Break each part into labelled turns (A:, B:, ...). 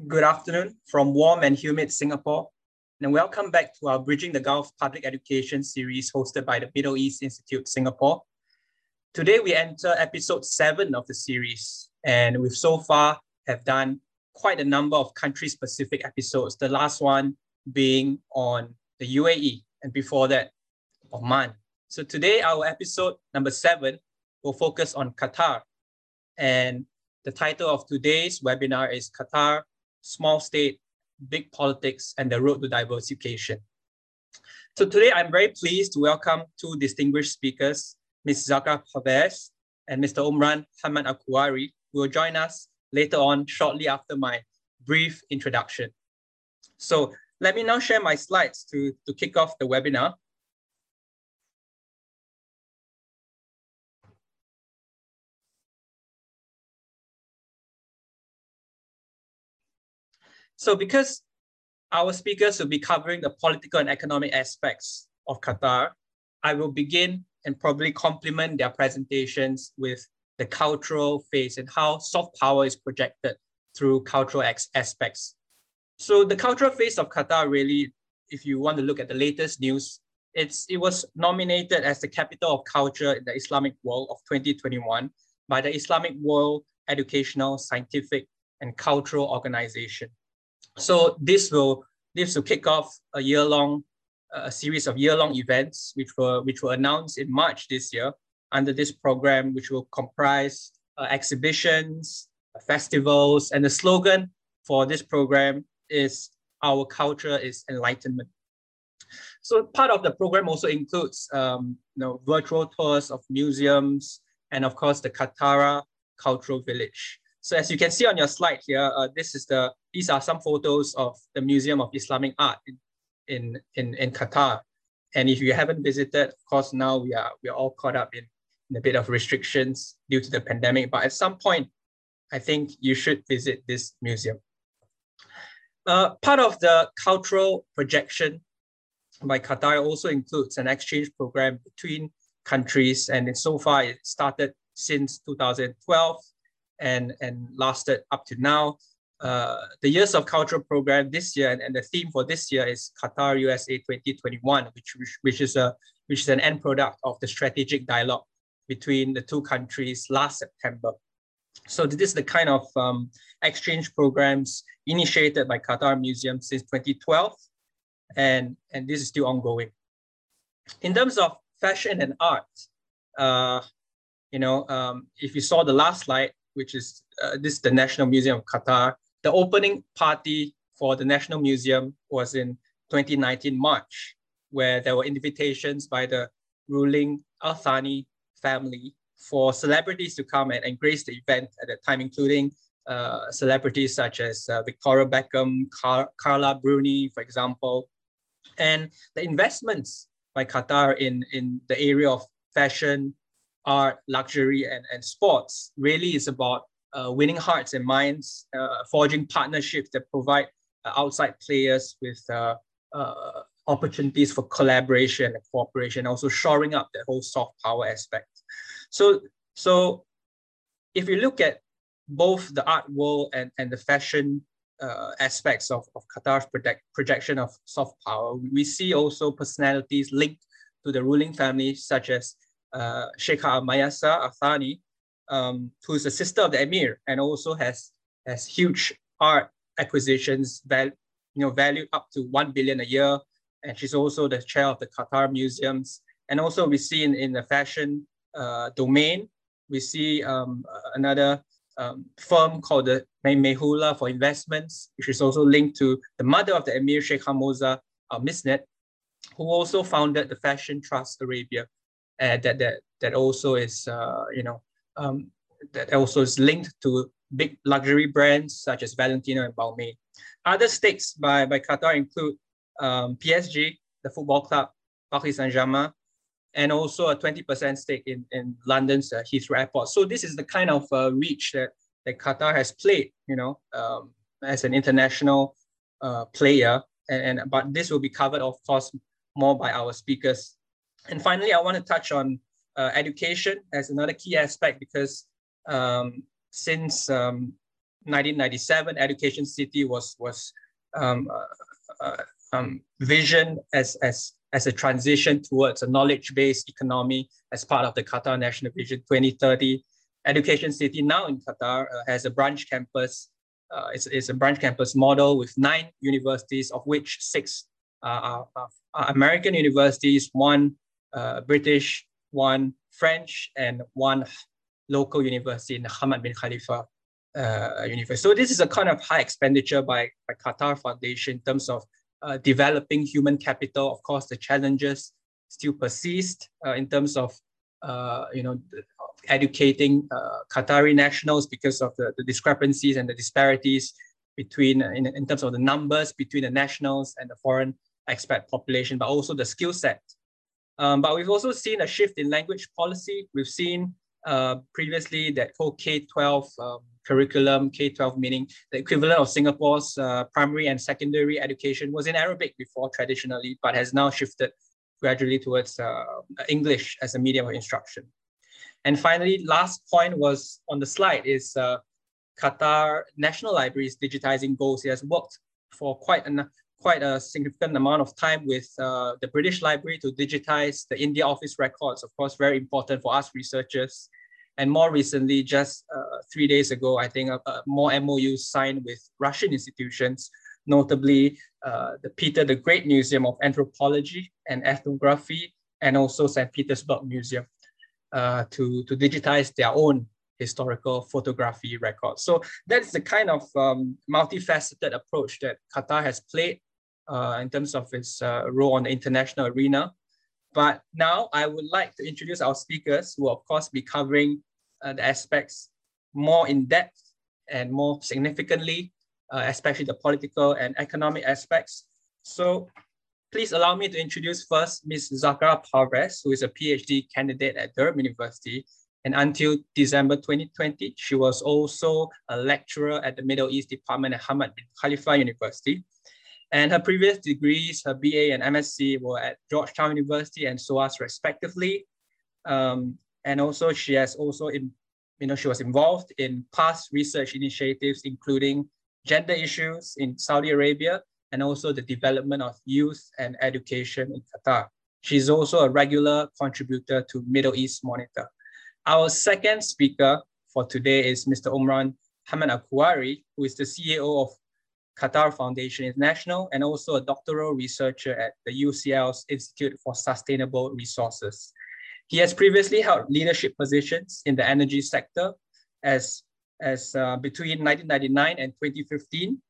A: Good afternoon from warm and humid Singapore, and welcome back to our Bridging the Gulf Public Education series hosted by the Middle East Institute Singapore. Today we enter episode seven of the series, and we've so far have done quite a number of country-specific episodes, the last one being on the UAE, and before that, Oman. So today our episode number seven will focus on Qatar, and the title of today's webinar is Qatar small state, big politics, and the road to diversification. So today I'm very pleased to welcome two distinguished speakers, Ms. Zarqa Parvez and Mr. Omran Hamad Al-Kuwari, who will join us later on shortly after my brief introduction. So let me now share my slides to, to kick off the webinar. So because our speakers will be covering the political and economic aspects of Qatar, I will begin and probably complement their presentations with the cultural phase and how soft power is projected through cultural aspects. So the cultural phase of Qatar really, if you want to look at the latest news, it's, it was nominated as the capital of culture in the Islamic world of 2021 by the Islamic World Educational, Scientific, and Cultural Organization. So this will this will kick off a year long a series of year long events which were which were announced in March this year under this program, which will comprise uh, exhibitions, festivals, and the slogan for this program is "Our culture is enlightenment." So part of the program also includes um, you know virtual tours of museums and of course the Katara Cultural Village. So as you can see on your slide here, uh, this is the these are some photos of the Museum of Islamic Art in, in, in, in Qatar. And if you haven't visited, of course, now we are we are all caught up in, in a bit of restrictions due to the pandemic. But at some point, I think you should visit this museum. Uh, part of the cultural projection by Qatar also includes an exchange program between countries. And so far, it started since 2012 and, and lasted up to now. Uh, the Years of Cultural program this year, and, and the theme for this year is Qatar USA 2021, which, which, which, is a, which is an end product of the strategic dialogue between the two countries last September. So this is the kind of um, exchange programs initiated by Qatar Museum since 2012, and, and this is still ongoing. In terms of fashion and art, uh, you know, um, if you saw the last slide, which is uh, this is the National Museum of Qatar. The opening party for the National Museum was in 2019 March, where there were invitations by the ruling Al Thani family for celebrities to come and, and grace the event at that time, including uh, celebrities such as uh, Victoria Beckham, Car- Carla Bruni, for example. And the investments by Qatar in, in the area of fashion, art, luxury, and, and sports really is about uh, winning hearts and minds, uh, forging partnerships that provide uh, outside players with uh, uh, opportunities for collaboration and cooperation, also shoring up the whole soft power aspect. So, so if you look at both the art world and, and the fashion uh, aspects of, of Qatar's project, projection of soft power, we see also personalities linked to the ruling family, such as uh, Sheikha Mayasa Al Thani, um, who's the sister of the emir and also has has huge art acquisitions, val- you know, valued up to one billion a year. And she's also the chair of the Qatar museums. And also we see in, in the fashion uh, domain, we see um, another um, firm called the Mayhoola for investments, which is also linked to the mother of the emir, Sheikha Moza Al Misned, who also founded the Fashion Trust Arabia, uh, that that that also is uh, you know um, that also is linked to big luxury brands such as Valentino and Balmain. Other stakes by, by Qatar include um, PSG, the football club, Paris Saint-Germain, and also a 20% stake in, in London's uh, Heathrow Airport. So this is the kind of uh, reach that, that Qatar has played, you know, um, as an international uh, player. And, and, but this will be covered, of course, more by our speakers and finally, I want to touch on uh, education as another key aspect because um, since um, 1997, Education City was was um, uh, uh, um, vision as as as a transition towards a knowledge-based economy as part of the Qatar National Vision 2030. Education City now in Qatar uh, has a branch campus. Uh, it's, it's a branch campus model with nine universities, of which six are, are, are American universities, one uh, British, one French, and one local university in Hamad bin Khalifa uh, University. So this is a kind of high expenditure by, by Qatar Foundation in terms of uh, developing human capital. Of course, the challenges still persist uh, in terms of uh, you know educating Qatari nationals because of the, the discrepancies and the disparities between in, in terms of the numbers between the nationals and the foreign expat population, but also the skill set. Um, but we've also seen a shift in language policy. We've seen uh, previously that whole K-12 um, curriculum, K-12 meaning the equivalent of Singapore's uh, primary and secondary education was in Arabic before traditionally, but has now shifted gradually towards uh, English as a medium of instruction. And finally, last point was on the slide is uh, Qatar National Library's digitizing goals. It has worked for quite an quite a significant amount of time with uh, the British Library to digitize the India office records, of course, very important for us researchers. And more recently, just uh, three days ago, I think uh, uh more MOUs signed with Russian institutions, notably uh, the Peter the Great Museum of Anthropology and Ethnography, and also St. Petersburg Museum to, to digitize their own historical photography records. So that's the kind of um, multifaceted approach that Qatar has played uh, in terms of its uh, role on the international arena. But now I would like to introduce our speakers who will of course be covering uh, the aspects more in depth and more significantly, uh, especially the political and economic aspects. So please allow me to introduce first Ms. Zarqa Parvez, who is a PhD candidate at Durham University. And until December 2020, she was also a lecturer at the Middle East Department at Hamad bin Khalifa University. And her previous degrees, her BA and MSc were at Georgetown University and SOAS respectively. Um, and also she has also, in, you know, she was involved in past research initiatives, including gender issues in Saudi Arabia, and also the development of youth and education in Qatar. She's also a regular contributor to Middle East Monitor. Our second speaker for today is Mr. Omran Hamad Al-Kuwari, who is the CEO of Qatar Foundation International, and also a doctoral researcher at the UCL's Institute for Sustainable Resources. He has previously held leadership positions in the energy sector as, as uh, between 1999 and 2015,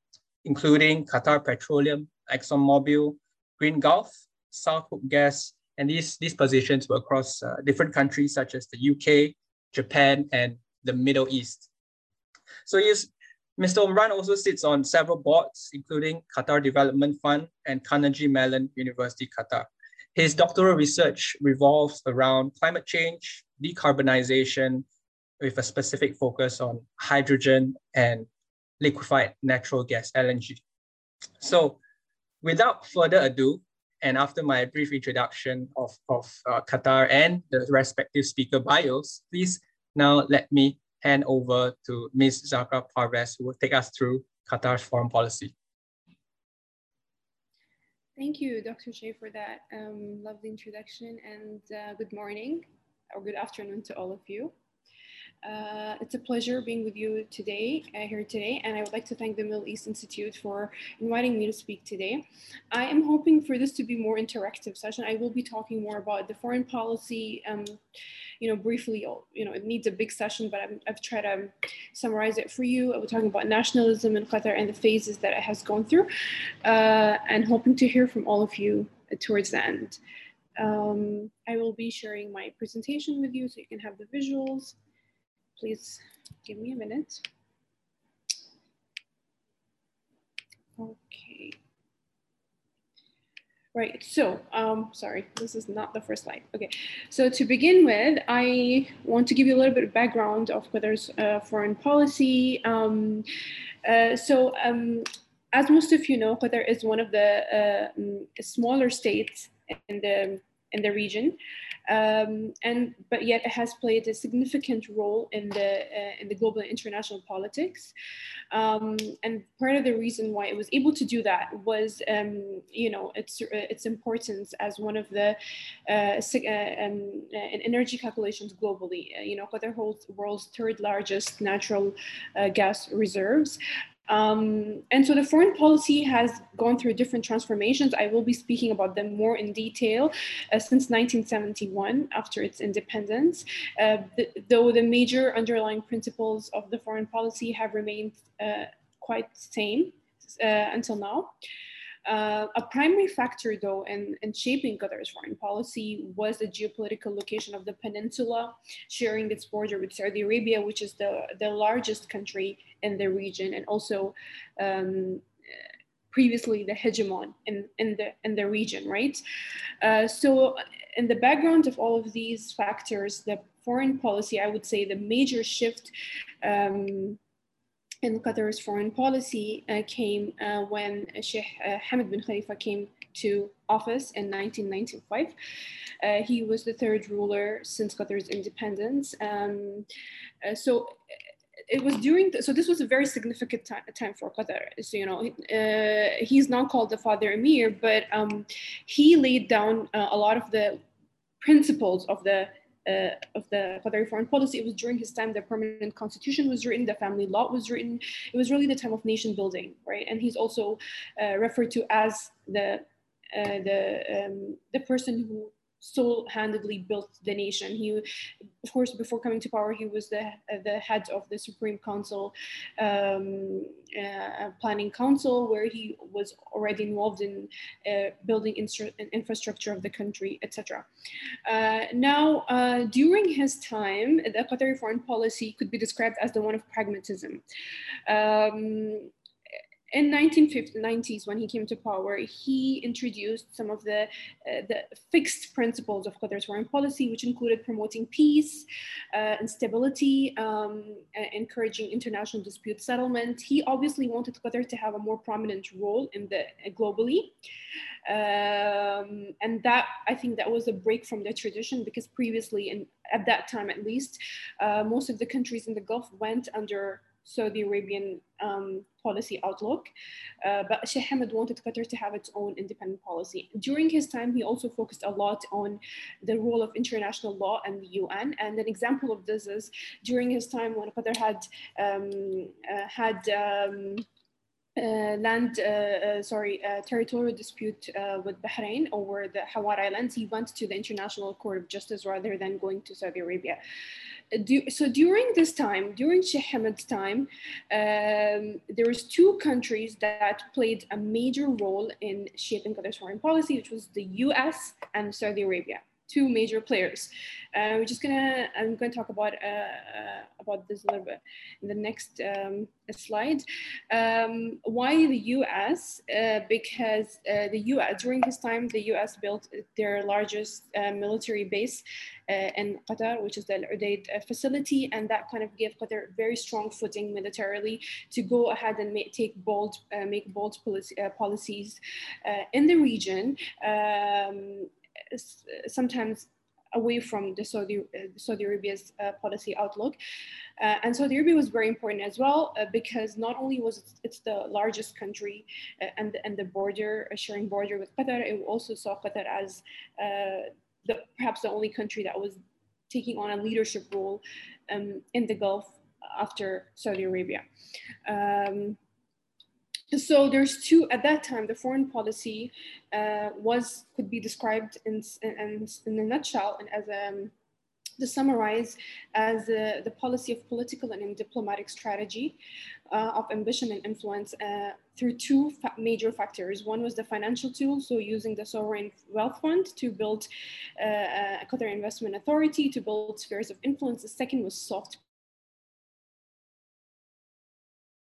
A: including Qatar Petroleum, ExxonMobil, Green Gulf, South Southhook Gas, and these, these positions were across uh, different countries such as the UK, Japan, and the Middle East. So he's Mr. Omran also sits on several boards, including Qatar Development Fund and Carnegie Mellon University, Qatar. His doctoral research revolves around climate change, decarbonization, with a specific focus on hydrogen and liquefied natural gas, LNG. So without further ado, and after my brief introduction of, of uh, Qatar and the respective speaker bios, please now let me hand over to Ms. Zarqa Parvez, who will take us through Qatar's foreign policy.
B: Thank you, Dr. Shay, for that um, lovely introduction and uh, good morning or good afternoon to all of you. Uh, it's a pleasure being with you today, uh, here today, and I would like to thank the Middle East Institute for inviting me to speak today. I am hoping for this to be more interactive session. I will be talking more about the foreign policy, um, you know, briefly, you know, it needs a big session, but i have tried to summarize it for you. We're talking about nationalism in Qatar and the phases that it has gone through, uh, and hoping to hear from all of you towards the end. Um, I will be sharing my presentation with you so you can have the visuals. Please give me a minute. Okay. Right, so, um, sorry, this is not the first slide. Okay, so to begin with, I want to give you a little bit of background of Qatar's uh, foreign policy. Um, uh, so, um, as most of you know, Qatar is one of the uh, mm, smaller states in the in the region, um, and but yet it has played a significant role in the uh, in the global and international politics. Um, and part of the reason why it was able to do that was, um, you know, its its importance as one of the uh, uh um, in energy calculations globally. Uh, you know, Qatar holds world's third largest natural uh, gas reserves. Um, and so the foreign policy has gone through different transformations. I will be speaking about them more in detail uh, since 1971, after its independence, uh, the, though the major underlying principles of the foreign policy have remained uh, quite same uh, until now. Uh, a primary factor, though, in, in shaping Qatar's foreign policy was the geopolitical location of the peninsula, sharing its border with Saudi Arabia, which is the, the largest country in the region, and also um, previously the hegemon in, in, the, in the region, right? Uh, so, in the background of all of these factors, the foreign policy, I would say the major shift um, in Qatar's foreign policy uh, came uh, when Sheikh uh, Hamad bin Khalifa came to office in 1995. Uh, he was the third ruler since Qatar's independence. Um, uh, so it was during, the, so this was a very significant time, time for Qatar. So, you know, uh, he's not called the father Emir, but um, he laid down a lot of the principles of the uh, of the Qatari foreign policy. It was during his time the permanent constitution was written, the family law was written. It was really the time of nation building, right? And he's also uh, referred to as the uh, the um, the person who sole-handedly built the nation. He, of course, before coming to power, he was the the head of the Supreme Council um, uh, Planning Council, where he was already involved in uh, building infrastructure of the country, etc. Uh, now, uh, during his time, the Qatari foreign policy could be described as the one of pragmatism. Um, in 1990s when he came to power he introduced some of the, uh, the fixed principles of qatar's foreign policy which included promoting peace uh, and stability um, encouraging international dispute settlement. He obviously wanted qatar to have a more prominent role in the uh, globally. Um, and that i think that was a break from the tradition because previously and at that time at least uh, most of the countries in the gulf went under Saudi Arabian um, policy outlook. Uh, but Sheikh Hamad wanted Qatar to have its own independent policy. During his time, he also focused a lot on the role of international law and the UN. And an example of this is during his time when Qatar had um, uh, had um, uh, land, uh, uh, sorry, uh, territorial dispute uh, with Bahrain over the Hawar Islands, he went to the International Court of Justice rather than going to Saudi Arabia do, so during this time, during Sheikh time, um, there was two countries that played a major role in shaping Qatar's foreign policy, which was the U.S. and Saudi Arabia two major players. Uh, we're just gonna, I'm gonna talk about, uh, uh, about this a little bit in the next um, slide. Um, why the US? Uh, because uh, the US, during his time, the US built their largest uh, military base in Qatar, which is the Al Udeid facility. And that kind of gave Qatar very strong footing militarily to go ahead and make, take bold, make bold policy, policies in the region. Um, sometimes away from the Saudi, uh, Saudi Arabia's uh, policy outlook. Uh, and Saudi Arabia was very important as well uh, because not only was it, it's the largest country uh, and, and the border, sharing border with Qatar, it also saw Qatar as the, perhaps the only country that was taking on a leadership role um, in the Gulf after Saudi Arabia. Um, so there's two at that time the foreign policy uh, was could be described in, in, in a nutshell and as a um, to summarize as uh, the policy of political and diplomatic strategy uh, of ambition and influence uh, through two fa major factors. One was the financial tool, so using the sovereign wealth fund to build uh, a Qatar Investment Authority to build spheres of influence. The second was soft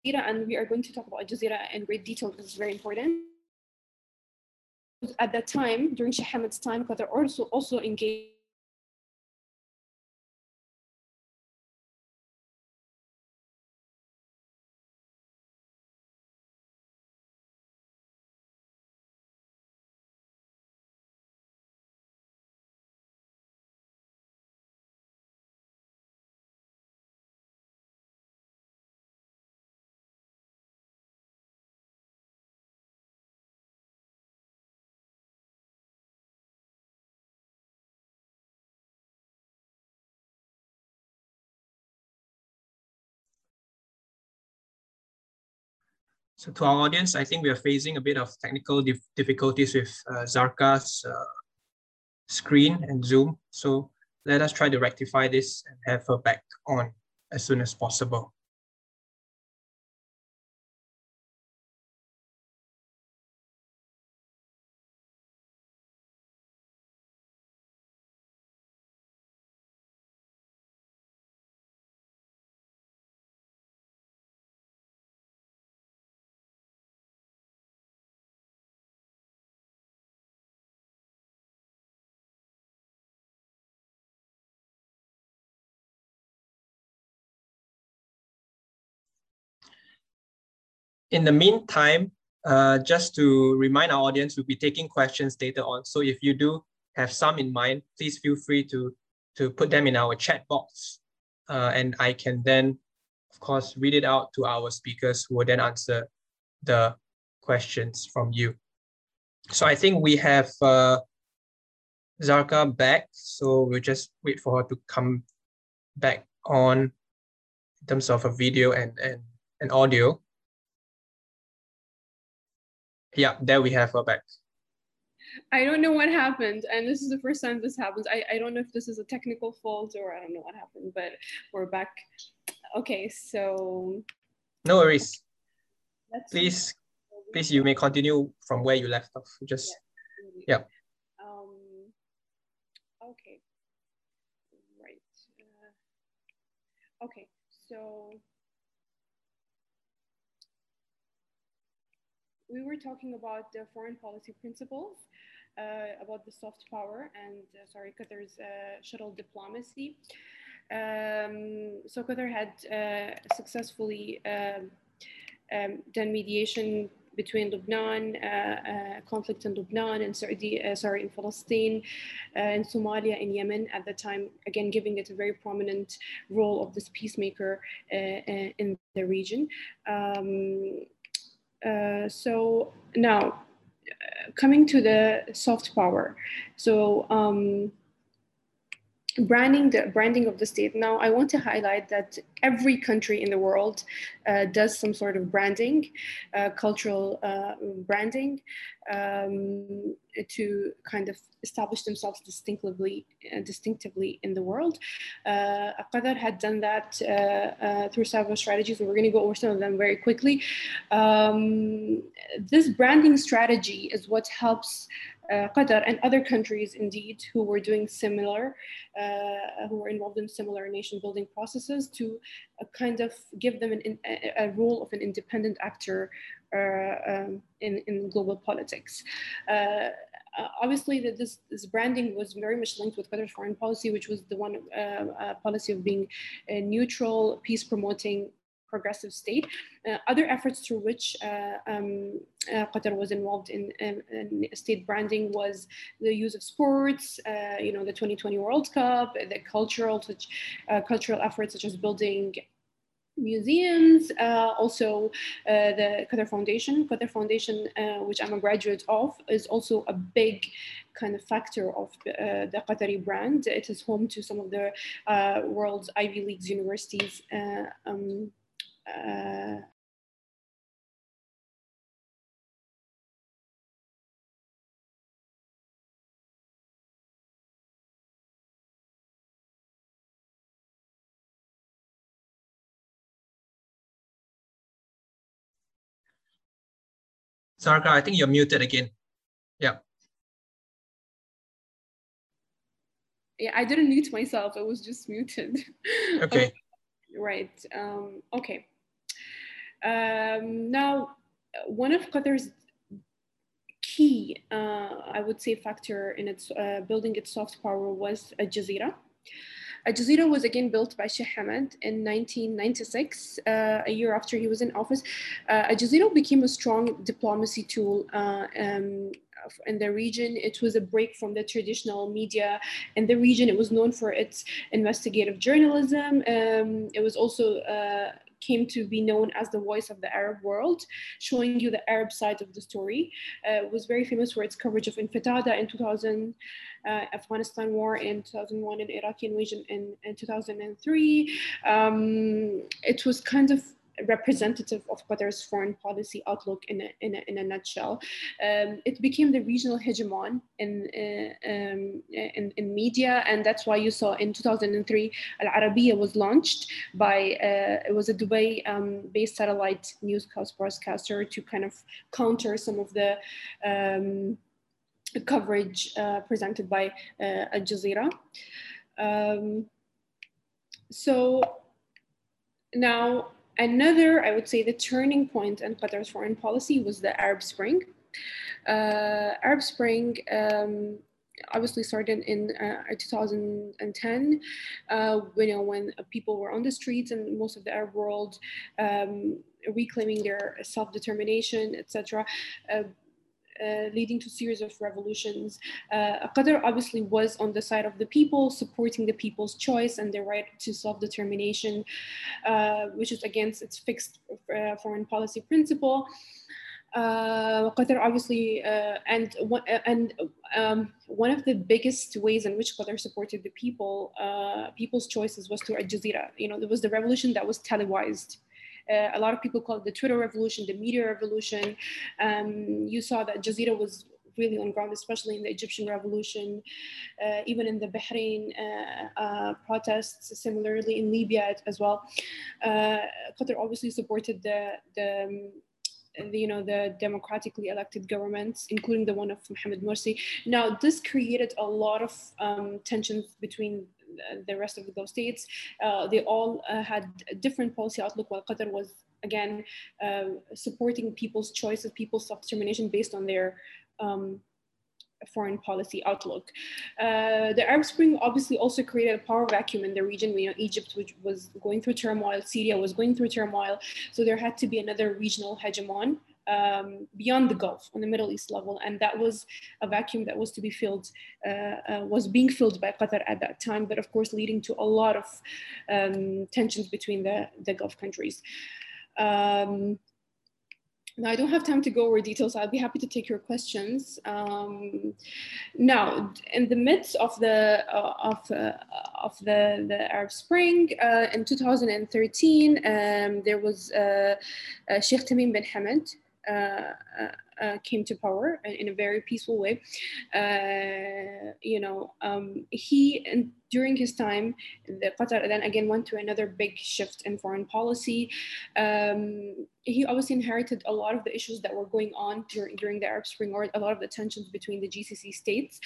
B: and we are going to talk about Al Jazeera in great detail because it's very important. At that time, during Sheikh time, Qatar also, also engaged
A: So to our audience, I think we are facing a bit of technical dif difficulties with uh, Zarqa's uh, screen and Zoom. So let us try to rectify this and have her back on as soon as possible. In the meantime, uh, just to remind our audience, we'll be taking questions later on. So if you do have some in mind, please feel free to, to put them in our chat box. Uh, and I can then, of course, read it out to our speakers who will then answer the questions from you. So I think we have uh, Zarqa back. So we'll just wait for her to come back on in terms of a video and, and, and audio. Yeah, there we have her back.
B: I don't know what happened, and this is the first time this happens. I, I don't know if this is a technical fault or I don't know what happened, but we're back. Okay, so.
A: No worries. Please, please, you may continue from where you left off. Just, yeah. yeah. Um,
B: okay. Right. Uh, okay, so. We were talking about the foreign policy principles, uh, about the soft power and, uh, sorry, Qatar's uh, shuttle diplomacy. Um, so Qatar had uh, successfully um, um, done mediation between Lebanon, uh, uh, conflict in Lebanon and Saudi, uh, sorry, in Palestine, in Somalia, in Yemen at the time, again, giving it a very prominent role of this peacemaker in the region. Um, uh, so now uh, coming to the soft power. So um, branding the branding of the state. Now i want to highlight that every country in the world uh, does some sort of branding uh, cultural uh, branding um, to kind of establish themselves distinctively uh, distinctively in the world. Uh, had done that uh, through several strategies and we're going to go over some of them very quickly. Um, this branding strategy is what helps uh, Qatar and other countries indeed who were doing similar, uh, who were involved in similar nation building processes to uh, kind of give them an, a, a, role of an independent actor uh, um, in, in global politics. Uh, uh, obviously, this, this branding was very much linked with Qatar's foreign policy, which was the one policy of being neutral, peace promoting progressive state. Uh, other efforts through which uh, um, uh, Qatar was involved in, in, in, state branding was the use of sports, you know, the 2020 World Cup, the cultural, such, cultural efforts such as building museums, uh, also uh, the Qatar Foundation. Qatar Foundation, uh, which I'm a graduate of, is also a big kind of factor of the Qatari brand. It is home to some of the world's Ivy Leagues universities. Um, uh,
A: Zarqa, I think you're muted again. Yeah.
B: Yeah, I didn't mute myself. I was just muted.
A: Okay. okay.
B: Right. Um, okay. Um, now, one of Qatar's key, uh, I would say, factor in its uh, building its soft power was Al Jazeera. Al Jazeera was again built by Sheikh Hamad in 1996, uh, a year after he was in office. Uh, Al Jazeera became a strong diplomacy tool uh, um, in the region. It was a break from the traditional media in the region. It was known for its investigative journalism. Um, it was also uh, came to be known as the voice of the Arab world, showing you the Arab side of the story. Uh, was very famous for its coverage of Intifada in 2000, uh, Afghanistan war in 2001, and Iraqi invasion in, in 2003. Um, it was kind of representative of Qatar's foreign policy outlook in a, in a, in a nutshell. Um, it became the regional hegemon in, uh, um, in, in, media, and that's why you saw in 2003 Al Arabiya was launched by, uh, it was a Dubai um, based satellite newscast broadcaster to kind of counter some of the um, coverage uh, presented by uh, Al Jazeera. Um, so now Another, I would say, the turning point in Qatar's foreign policy was the Arab Spring. Uh, Arab Spring um, obviously started in uh, 2010, uh, you know, when people were on the streets and most of the Arab world um, reclaiming their self-determination, etc. Uh, uh, leading to series of revolutions. Uh, Qatar obviously was on the side of the people, supporting the people's choice and their right to self-determination, uh, which is against its fixed uh, foreign policy principle. Uh, Qatar obviously, uh, and one, and um, one of the biggest ways in which Qatar supported the people, people's choices was through Al Jazeera. You know, there was the revolution that was televised. Uh, a lot of people call it the Twitter revolution, the media revolution. Um, you saw that Jazeera was really on ground, especially in the Egyptian revolution, uh, even in the Bahrain uh, uh, protests, similarly in Libya as well. Uh, Qatar obviously supported the, the um, the, you know the democratically elected governments, including the one of Mohamed Morsi. Now, this created a lot of um, tensions between the rest of the Gulf states. Uh, they all uh, had a different policy outlook while Qatar was, again, uh, supporting people's choices, people's self-determination based on their um, foreign policy outlook. Uh, the Arab Spring obviously also created a power vacuum in the region. You know, Egypt, which was going through turmoil, Syria was going through turmoil, so there had to be another regional hegemon um, beyond the Gulf on the Middle East level, and that was a vacuum that was to be filled, uh, uh, was being filled by Qatar at that time, but of course leading to a lot of um, tensions between the, the Gulf countries. Um, now, I don't have time to go over details. I'll be happy to take your questions. Um, now, in the midst of the uh, of uh, of the the Arab Spring uh, in 2013, um, there was uh, uh, Sheikh Tamim bin Hamad, came to power in a very peaceful way. you know, um, he and during his time, the Qatar then again went through another big shift in foreign policy. Um, he obviously inherited a lot of the issues that were going on during, during the Arab Spring or a lot of the tensions between the GCC states.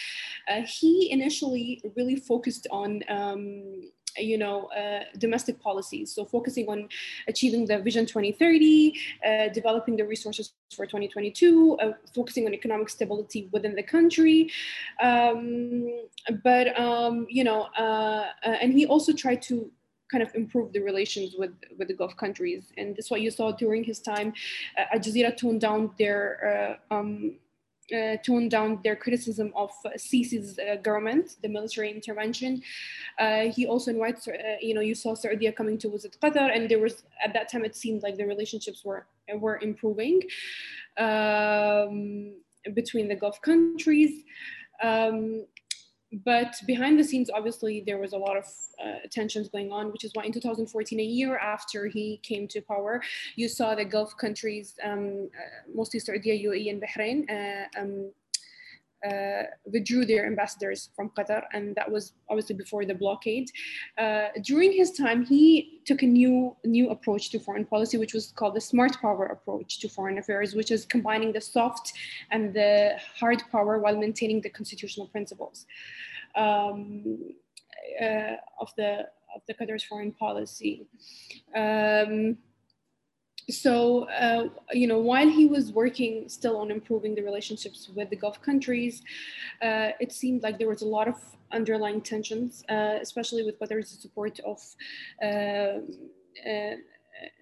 B: Uh, he initially really focused on um, you know, uh, domestic policies. So focusing on achieving the Vision 2030, uh, developing the resources for 2022, uh, focusing on economic stability within the country. Um, but, um, you know, uh, uh, and he also tried to kind of improve the relations with, with the Gulf countries. And this is what you saw during his time. Uh, Al Jazeera toned down their um, uh, toned down their criticism of uh, Sisi's uh, government, the military intervention. Uh, he also invites, uh, you know, you saw Saudi coming to visit Qatar, and there was at that time it seemed like the relationships were were improving um, between the Gulf countries. Um, but behind the scenes, obviously, there was a lot of uh, tensions going on, which is why in 2014, a year after he came to power, you saw the Gulf countries, um, uh, mostly Saudi, UAE, and Bahrain, uh, um, uh, withdrew their ambassadors from Qatar, and that was obviously before the blockade. Uh, during his time, he took a new new approach to foreign policy, which was called the smart power approach to foreign affairs, which is combining the soft and the hard power while maintaining the constitutional principles um, uh, of the of the Qatar's foreign policy. Um, so uh, you know while he was working still on improving the relationships with the gulf countries uh, it seemed like there was a lot of underlying tensions uh, especially with Qatar's support of uh, uh,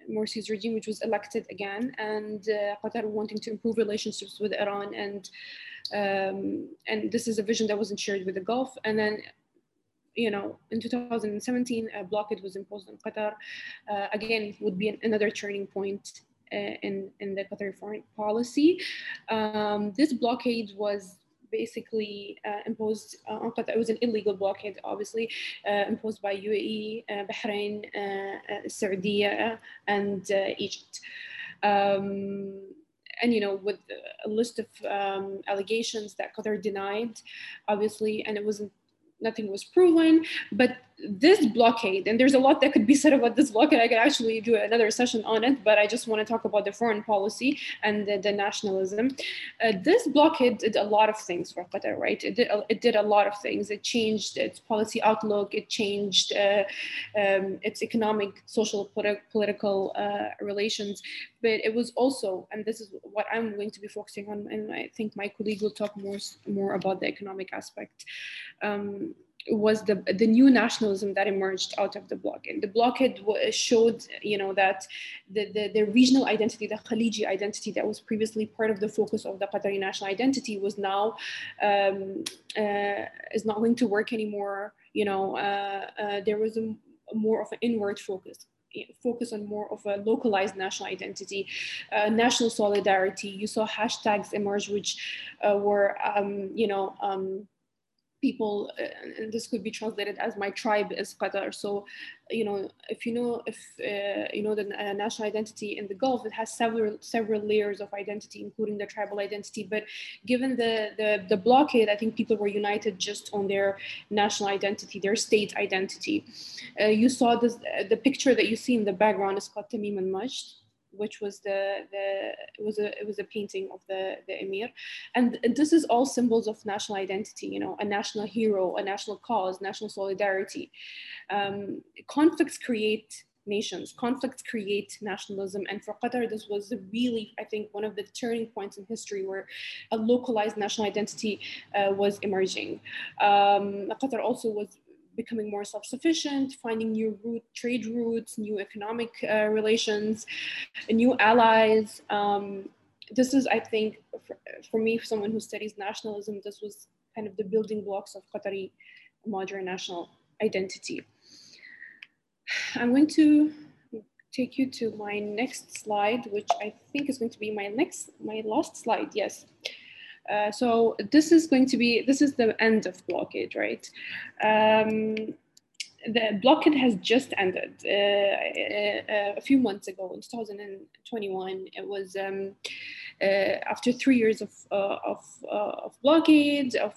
B: Morsi's regime, which was elected again, and uh, Qatar wanting to improve relationships with Iran, and um, and this is a vision that wasn't shared with the Gulf. And then you know, in 2017, a blockade was imposed on Qatar. Uh, again, would be an, another turning point uh, in, in the Qatari foreign policy. Um, this blockade was basically uh, imposed uh, on Qatar. It was an illegal blockade, obviously, uh, imposed by UAE, Bahrain, Saudi, and Egypt. Um, and you know, with a list of um, allegations that Qatar denied, obviously, and it wasn't nothing was proven. But this blockade, and there's a lot that could be said about this blockade. I could actually do another session on it, but I just want to talk about the foreign policy and the, the nationalism. Uh, this blockade did a lot of things for Qatar, right? It did, it did a lot of things. It changed its policy outlook. It changed uh, um, its economic, social, politi- political uh, relations. But it was also, and this is what I'm going to be focusing on, and I think my colleague will talk more more about the economic aspect. Um, was the the new nationalism that emerged out of the blockade. The blockade showed, you know, that the, the, the regional identity, the Khaliji identity that was previously part of the focus of the Qatari national identity was now um, uh, is not going to work anymore. You know, uh, uh, there was a, more of an inward focus focus on more of a localized national identity, uh, national solidarity. You saw hashtags emerge, which uh, were, um, you know, um, people, uh, and this could be translated as my tribe is Qatar. So, you know, if you know, if uh, you know the uh, national identity in the Gulf, it has several several layers of identity, including the tribal identity. But given the the, the blockade, I think people were united just on their national identity, their state identity. Uh, you saw this, the picture that you see in the background is called Tamim al-Majd which was the the it was a it was a painting of the the emir, and this is all symbols of national identity. You know, a national hero, a national cause, national solidarity. Um, conflicts create nations. Conflicts create nationalism. And for Qatar, this was really, I think, one of the turning points in history where a localized national identity uh, was emerging. Um, Qatar also was becoming more self-sufficient, finding new route, trade routes, new economic uh, relations, new allies. Um, this is, I think, for, for me, for someone who studies nationalism, this was kind of the building blocks of Qatari modern national identity. I'm going to take you to my next slide, which I think is going to be my next, my last slide, yes. Uh, so this is going to be, this is the end of blockade, right? Um, the blockade has just ended uh, a, uh, a, few months ago in 2021. It was um, uh, after three years of, uh, of, uh, of blockade, of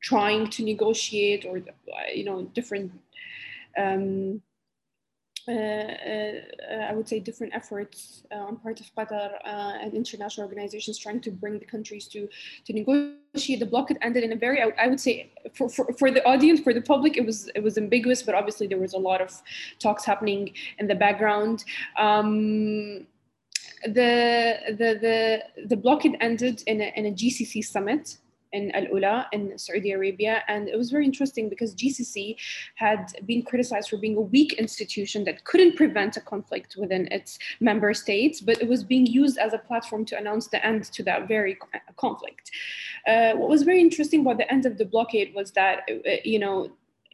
B: trying to negotiate or, you know, different um, I would say different efforts uh, on part of Qatar and international organizations trying to bring the countries to to negotiate. The blockade ended in a very, I would say, for, for, for the audience, for the public, it was it was ambiguous, but obviously there was a lot of talks happening in the background. Um, the the the the blockade ended in a, in a GCC summit in Al Ula in Saudi Arabia. And it was very interesting because GCC had been criticized for being a weak institution that couldn't prevent a conflict within its member states, but it was being used as a platform to announce the end to that very conflict. Uh, what was very interesting about the end of the blockade was that, uh, you know,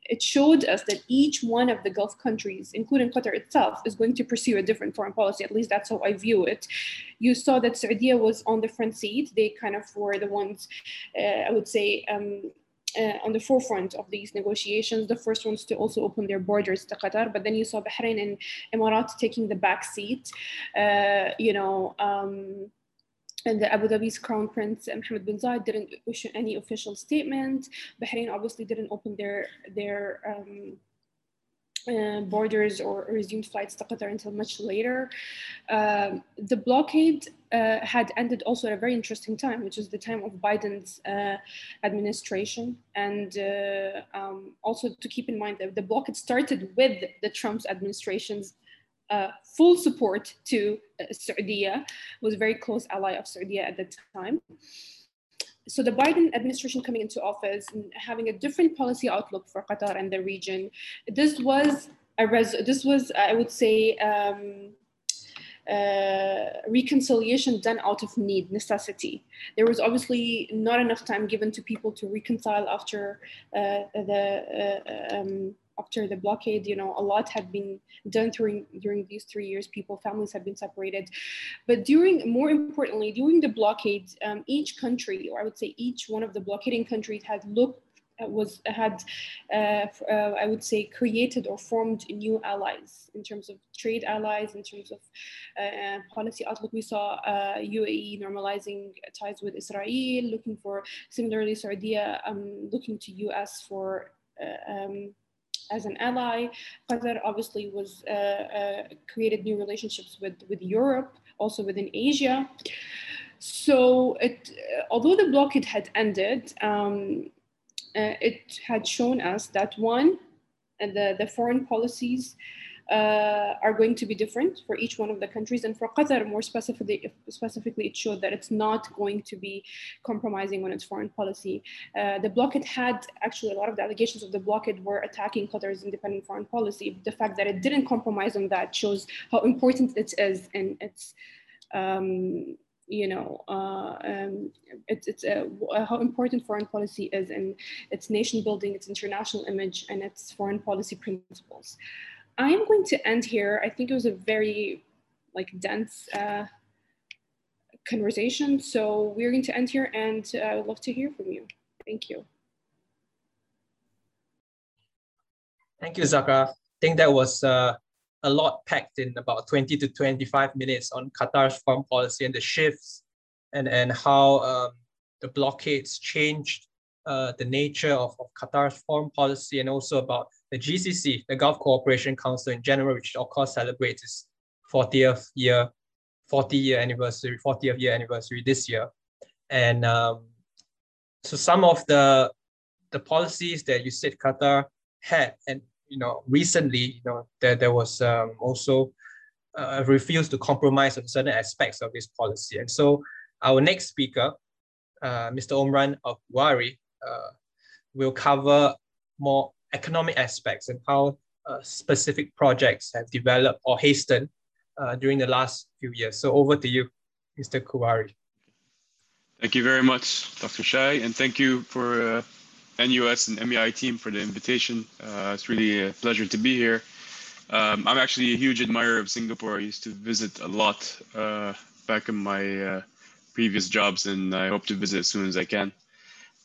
B: it showed us that each one of the Gulf countries, including Qatar itself, is going to pursue a different foreign policy. At least that's how I view it. You saw that Saudi was on the front seat. They kind of were the ones, uh, I would say, um, uh, on the forefront of these negotiations, the first ones to also open their borders to Qatar. But then you saw Bahrain and Emirates taking the back seat. Uh, you know. Um, and the Abu Dhabi's Crown Prince Mohammed bin Zayed didn't issue any official statement. Bahrain obviously didn't open their their um, uh, borders or resumed flights to Qatar until much later. Um, the blockade uh, had ended also at a very interesting time, which is the time of Biden's uh, administration. And uh, um, also to keep in mind that the blockade started with the Trump's administration's uh, full support to uh, Saudi, was a very close ally of Saudi at the time. So the Biden administration coming into office and having a different policy outlook for Qatar and the region, this was a res- this was I would say um, uh, reconciliation done out of need, necessity. There was obviously not enough time given to people to reconcile after uh, the uh, um, after the blockade, you know, a lot had been done during during these three years. People, families had been separated, but during, more importantly, during the blockade, um, each country, or I would say each one of the blockading countries, had looked uh, was had uh, uh, I would say created or formed new allies in terms of trade allies in terms of uh, policy outlook we saw UAE uh, normalizing ties with Israel looking for similarly Saudi um, looking to US for uh, um, as an ally. Qatar obviously was created new relationships with with Europe also within Asia. So it although the blockade had ended um, uh, it had shown us that one, uh, the, the foreign policies uh, are going to be different for each one of the countries. And for Qatar, more specifically, specifically, it showed that it's not going to be compromising on its foreign policy. Uh, the blockade had actually a lot of the allegations of the blockade were attacking Qatar's independent foreign policy. The fact that it didn't compromise on that shows how important it is in its um, you know, uh, um, it's, it's uh, how important foreign policy is in its nation building, its international image, and its foreign policy principles. I am going to end here. I think it was a very like dense uh, conversation. So we're going to end here and uh, I would love to hear from you. Thank you.
A: Thank you, Zarqa. I think that was uh, a lot packed in about 20 to 25 minutes on Qatar's foreign policy and the shifts and, and how um, the blockades changed uh, the nature of, of Qatar's foreign policy and also about the GCC, the Gulf Cooperation Council in general, which of course celebrates its 40th year, 40 year anniversary, 40th year anniversary this year. And um, so some of the the policies that you said Qatar had and you know, recently, you know, there, there was um, also uh, a refuse to compromise on certain aspects of this policy. And so our next speaker, uh, Mr. Omran Al Kuwari, uh, will cover more economic aspects and how uh, specific projects have developed or hastened uh, during the last few years. So over to you, Mr. Kuwari.
C: Thank you very much, Dr. Shai, and thank you for uh, NUS and MEI team for the invitation. Uh, it's really a pleasure to be here. Um, I'm actually a huge admirer of Singapore. I used to visit a lot uh, back in my uh, previous jobs, and I hope to visit as soon as I can.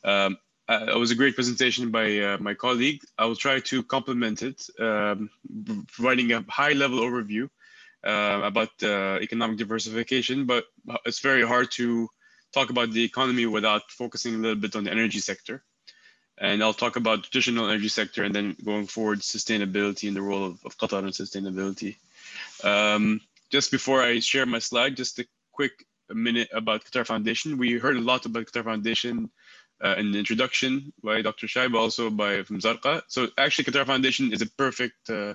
C: Um, uh, it was a great presentation by uh, my colleague. I will try to complement it, um, providing a high-level overview uh, about economic diversification, but it's very hard to talk about the economy without focusing a little bit on the energy sector and I'll talk about traditional energy sector and then going forward sustainability and the role of, of Qatar in sustainability. Um, just before I share my slide, just a quick minute about Qatar Foundation. We heard a lot about Qatar Foundation uh, in the introduction by Dr. Shaib, also by from Zarqa. So actually, Qatar Foundation is a perfect uh,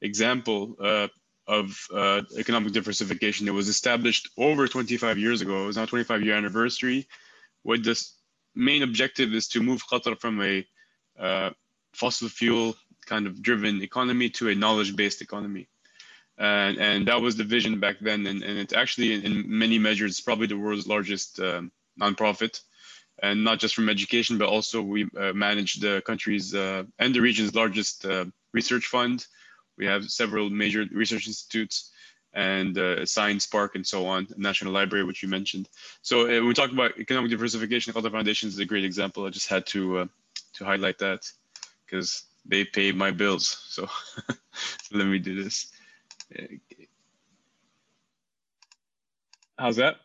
C: example uh, of uh, economic diversification. It was established over 25 years ago. It was now 25 year anniversary with this main objective is to move Qatar from a uh, fossil fuel kind of driven economy to a knowledge based economy. And, and that was the vision back then. And, and it's actually, in, in many measures, probably the world's largest um, nonprofit. And not just from education, but also we uh, manage the country's uh, and the region's largest uh, research fund. We have several major research institutes and uh, Science Park and so on, National Library, which you mentioned. So uh, when we talk about economic diversification, Qatar Foundation is a great example. I just had to uh, to highlight that because they pay my bills. So let me do this. How's that?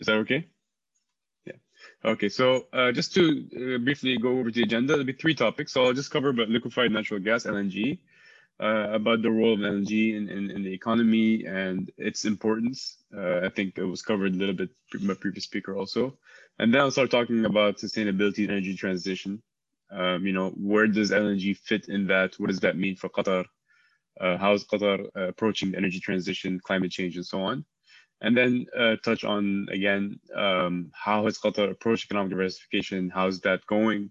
C: Is that okay? Yeah. Okay, so uh, just to uh, briefly go over the agenda, there'll be three topics. So I'll just cover about liquefied natural gas, LNG, uh, about the role of LNG in, in, in, the economy and its importance. Uh, I think it was covered a little bit by my previous speaker also. And then I'll start talking about sustainability and energy transition. Um, you know, where does LNG fit in that? What does that mean for Qatar? Uh, how is Qatar uh, approaching the energy transition, climate change, and so on? And then uh, touch on again um, how has Qatar approached economic diversification? How's that going?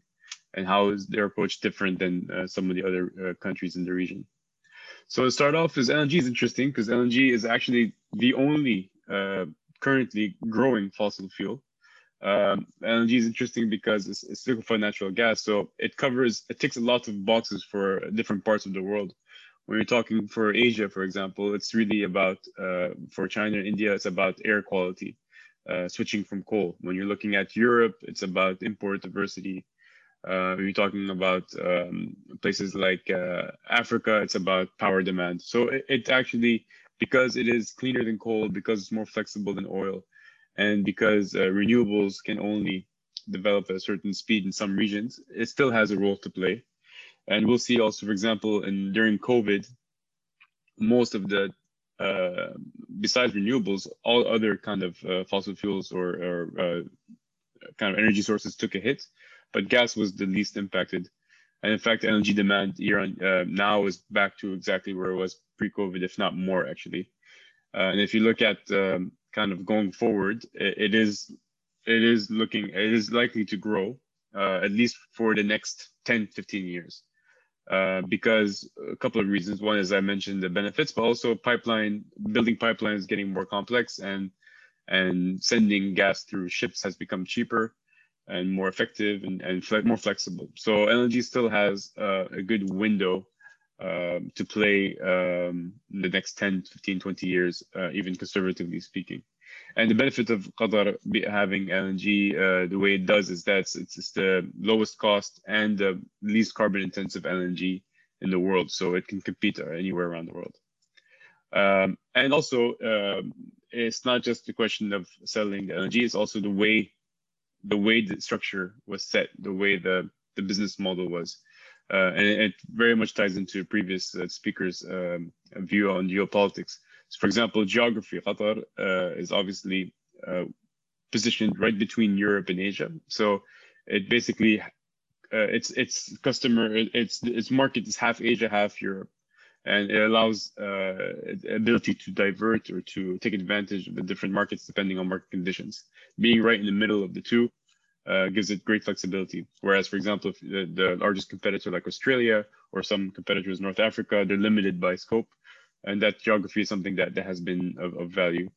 C: And how is their approach different than uh, some of the other countries in the region? So to start off, is LNG is interesting because LNG is actually the only uh, currently growing fossil fuel. Um, LNG is interesting because it's, it's liquefied natural gas, so it covers it ticks a lot of boxes for different parts of the world. When you're talking for Asia, for example, it's really about uh, for China and India, it's about air quality, uh, switching from coal. When you're looking at Europe, it's about import diversity. Uh, you're talking about um, places like uh, Africa, it's about power demand. So it, it actually, because it is cleaner than coal, because it's more flexible than oil, and because uh, renewables can only develop at a certain speed in some regions, it still has a role to play. And we'll see also, for example, in during COVID, most of the uh, besides renewables, all other kind of uh, fossil fuels or, or uh, kind of energy sources took a hit, but gas was the least impacted. And in fact, energy demand year on uh, now is back to exactly where it was pre-COVID, if not more actually. Uh, and if you look at um, kind of going forward, it, it is it is looking it is likely to grow uh, at least for the next 10 15 years uh, because a couple of reasons one is i mentioned the benefits but also pipeline building pipelines getting more complex and and sending gas through ships has become cheaper and more effective and, and fle more flexible so lng still has uh, a good window um, to play um, the next 10, 15, 20 years, uh, even conservatively speaking. And the benefit of Qatar having LNG uh, the way it does is that it's, it's the lowest cost and the least carbon intensive LNG in the world. So it can compete anywhere around the world. Um, and also, um, it's not just the question of selling the LNG, it's also the way the way the structure was set, the way the, the business model was. Uh, and it, very much ties into previous uh, speakers' um, view on geopolitics. For example, geography. Qatar uh, is obviously uh, positioned right between Europe and Asia. So it basically uh, its its customer its its market is half Asia, half Europe, and it allows uh, ability to divert or to take advantage of the different markets depending on market conditions. Being right in the middle of the two uh, gives it great flexibility. Whereas, for example, if the, the, largest competitor like Australia or some competitors in North Africa, they're limited by scope, and that geography is something that, that has been of, of value.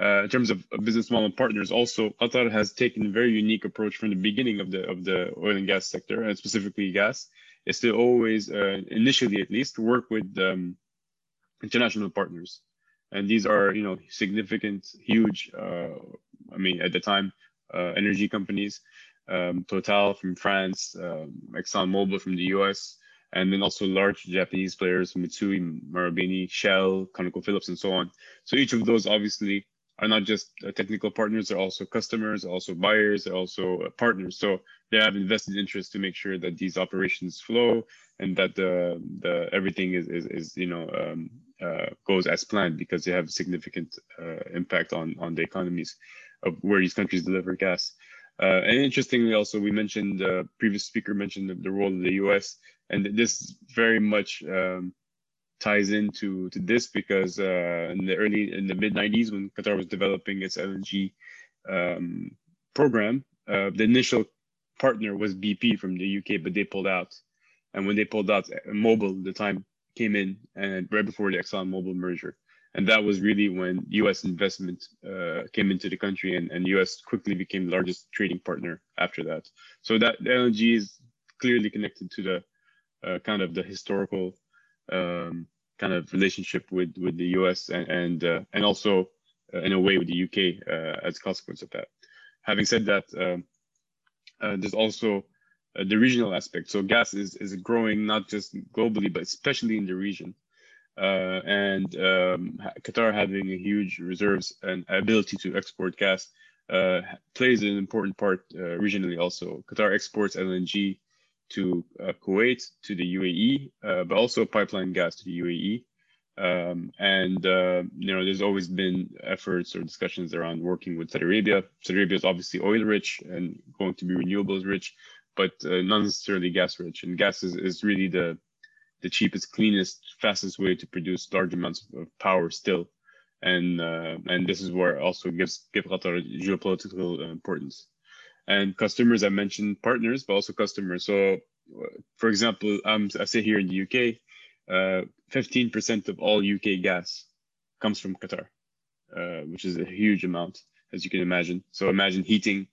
C: Uh, in terms of business model partners, also Qatar has taken a very unique approach from the beginning of the of the oil and gas sector, and specifically gas, is to always, uh, initially at least, work with um, international partners, and these are you know significant, huge. Uh, I mean, at the time, uh, energy companies, um, Total from France, um, ExxonMobil from the US, and then also large Japanese players, Mitsui, Marubeni, Shell, ConocoPhillips, and so on. So each of those obviously are not just uh, technical partners, they're also customers, also buyers, they're also uh, partners. So they have invested interest to make sure that these operations flow and that the, the everything is, is, is you know um, uh, goes as planned because they have significant uh, impact on on the economies of where these countries deliver gas. Uh, and interestingly, also we mentioned the uh, previous speaker mentioned the, the, role of the U.S. and this very much um, ties into to this because uh, in the early in the mid 90s when Qatar was developing its LNG um, program, uh, the initial partner was BP from the UK, but they pulled out. And when they pulled out, Mobil the time came in and right before the Exxon Mobil merger and that was really when U.S. investment uh, came into the country, and, and U.S. quickly became the largest trading partner after that. So that LNG is clearly connected to the uh, kind of the historical um, kind of relationship with with the U.S. and and, uh, and also uh, in a way with the U.K. Uh, as a consequence of that. Having said that, um, uh, there's also the regional aspect. So gas is is growing not just globally, but especially in the region uh, and um, Qatar having a huge reserves and ability to export gas uh, plays an important part uh, regionally also. Qatar exports LNG to uh, Kuwait, to the UAE, uh, but also pipeline gas to the UAE. Um, and uh, you know, there's always been efforts or discussions around working with Saudi Arabia. Saudi Arabia is obviously oil rich and going to be renewables rich, but not necessarily gas rich. And gas is, is really the the cheapest, cleanest, fastest way to produce large amounts of power still. And uh, and this is where also gives give Qatar geopolitical importance. And customers, I mentioned partners, but also customers. So, for example, um, I say here in the UK, uh, 15% of all UK gas comes from Qatar, uh, which is a huge amount, as you can imagine. So imagine heating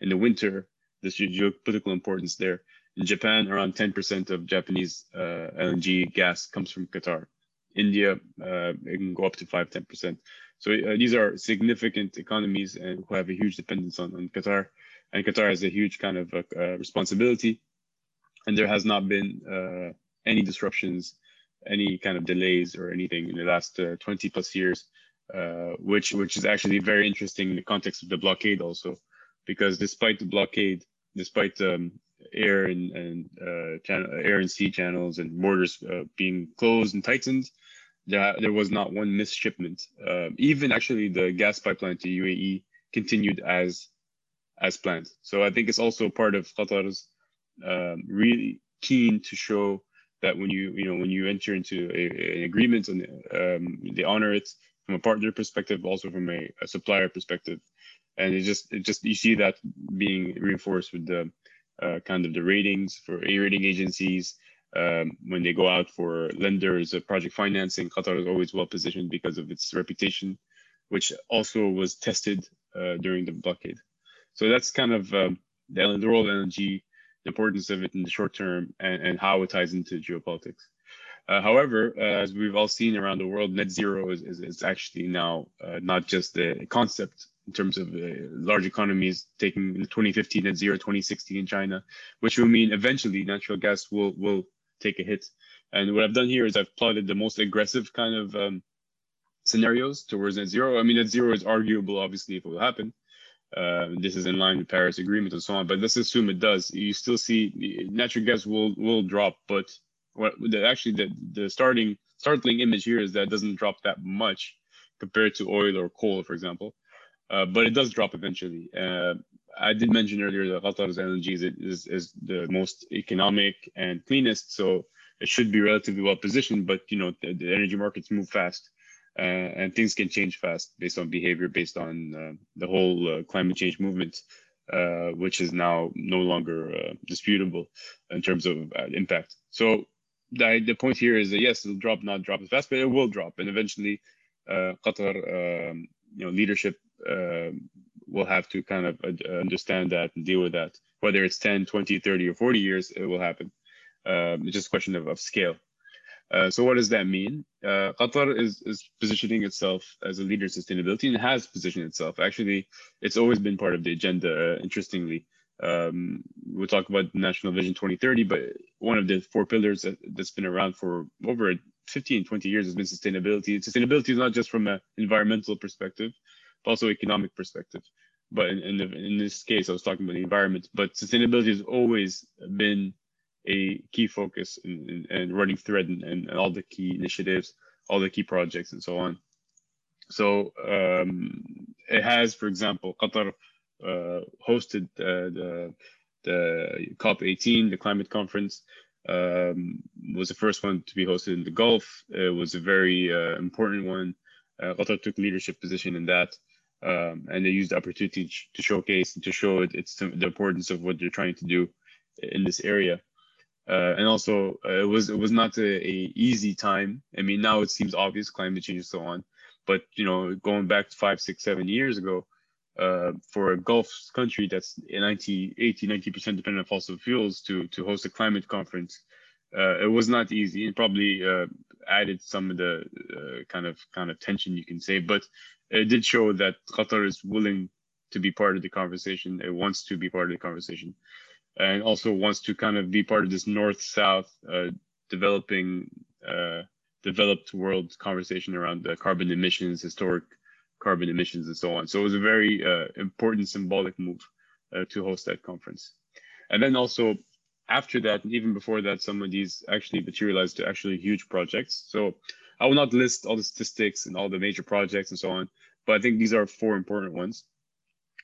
C: in the winter, this geopolitical importance there. In Japan, around 10% of Japanese uh, LNG gas comes from Qatar. India, uh, it can go up to 5 10%. So uh, these are significant economies and who have a huge dependence on, on Qatar. And Qatar has a huge kind of uh, responsibility. And there has not been uh, any disruptions, any kind of delays or anything in the last uh, 20 plus years, uh, which, which is actually very interesting in the context of the blockade also, because despite the blockade, despite um, air and, and uh, channel, air and sea channels and borders being closed and tightened, there, there was not one missed shipment. Uh, even actually the gas pipeline to UAE continued as as planned. So I think it's also part of Qatar's um, really keen to show that when you you know when you enter into a, an agreement and um, they honor it from a partner perspective, also from a, a, supplier perspective, and it just it just you see that being reinforced with the uh, kind of the ratings for rating agencies um, when they go out for lenders, uh, project financing, Qatar is always well positioned because of its reputation, which also was tested uh, during the blockade. So that's kind of um, the, the role of LNG, the importance of it in the short term, and, and how it ties into geopolitics. Uh, however, uh, as we've all seen around the world, net zero is, is, is actually now uh, not just a concept in terms of uh, large economies taking 2050 net zero, 2016 in China, which will mean eventually natural gas will will take a hit. And what I've done here is I've plotted the most aggressive kind of um, scenarios towards net zero. I mean, net zero is arguable, obviously, if it will happen. Uh, this is in line with Paris Agreement and so on. But let's assume it does. You still see natural gas will will drop, but what the, actually the the starting startling image here is that it doesn't drop that much compared to oil or coal, for example. Uh, but it does drop eventually. Uh, I did mention earlier that Qatar's LNG is, is, is the most economic and cleanest, so it should be relatively well positioned. But you know, the, the energy markets move fast, uh, and things can change fast based on behavior, based on uh, the whole uh, climate change movement, which is now no longer disputable in terms of impact. So the, the point here is that yes, it'll drop, not drop as fast, but it will drop, and eventually, Qatar, um, you know, leadership will have to kind of uh, understand that and deal with that. Whether it's 10, 20, 30, or 40 years, it will happen. Um, it's just a question of, of scale. Uh, so what does that mean? Uh, Qatar is, is positioning itself as a leader in sustainability and has positioned itself. Actually, it's always been part of the agenda, uh, interestingly. Um, we'll talk about National Vision 2030, but one of the four pillars that, has been around for over 15, 20 years has been sustainability. Sustainability is not just from an environmental perspective, but also economic perspective. But in, in, the, in this case, I was talking about the environment. But sustainability has always been a key focus and, and running thread and, and all the key initiatives, all the key projects, and so on. So um, it has, for example, Qatar uh, hosted uh, the the COP18, the climate conference, um, was the first one to be hosted in the Gulf. It was a very uh, important one. Uh, Qatar took leadership position in that um, and they use the opportunity to showcase and to show it, it's the importance of what they're trying to do in this area. Uh, and also, uh, it was it was not a, a, easy time. I mean, now it seems obvious, climate change and so on. But you know, going back five, six, seven years ago, uh, for a Gulf country that's 90, 80, 90 percent dependent on fossil fuels to to host a climate conference, uh, it was not easy. and probably uh, added some of the uh, kind of kind of tension you can say. But it did show that Qatar is willing to be part of the conversation. It wants to be part of the conversation, and also wants to kind of be part of this north-south uh, developing, uh, developed world conversation around the carbon emissions, historic carbon emissions, and so on. So it was a very uh, important symbolic move uh, to host that conference. And then also after that, and even before that, some of these actually materialized to actually huge projects. So I will not list all the statistics and all the major projects and so on, but I think these are four important ones.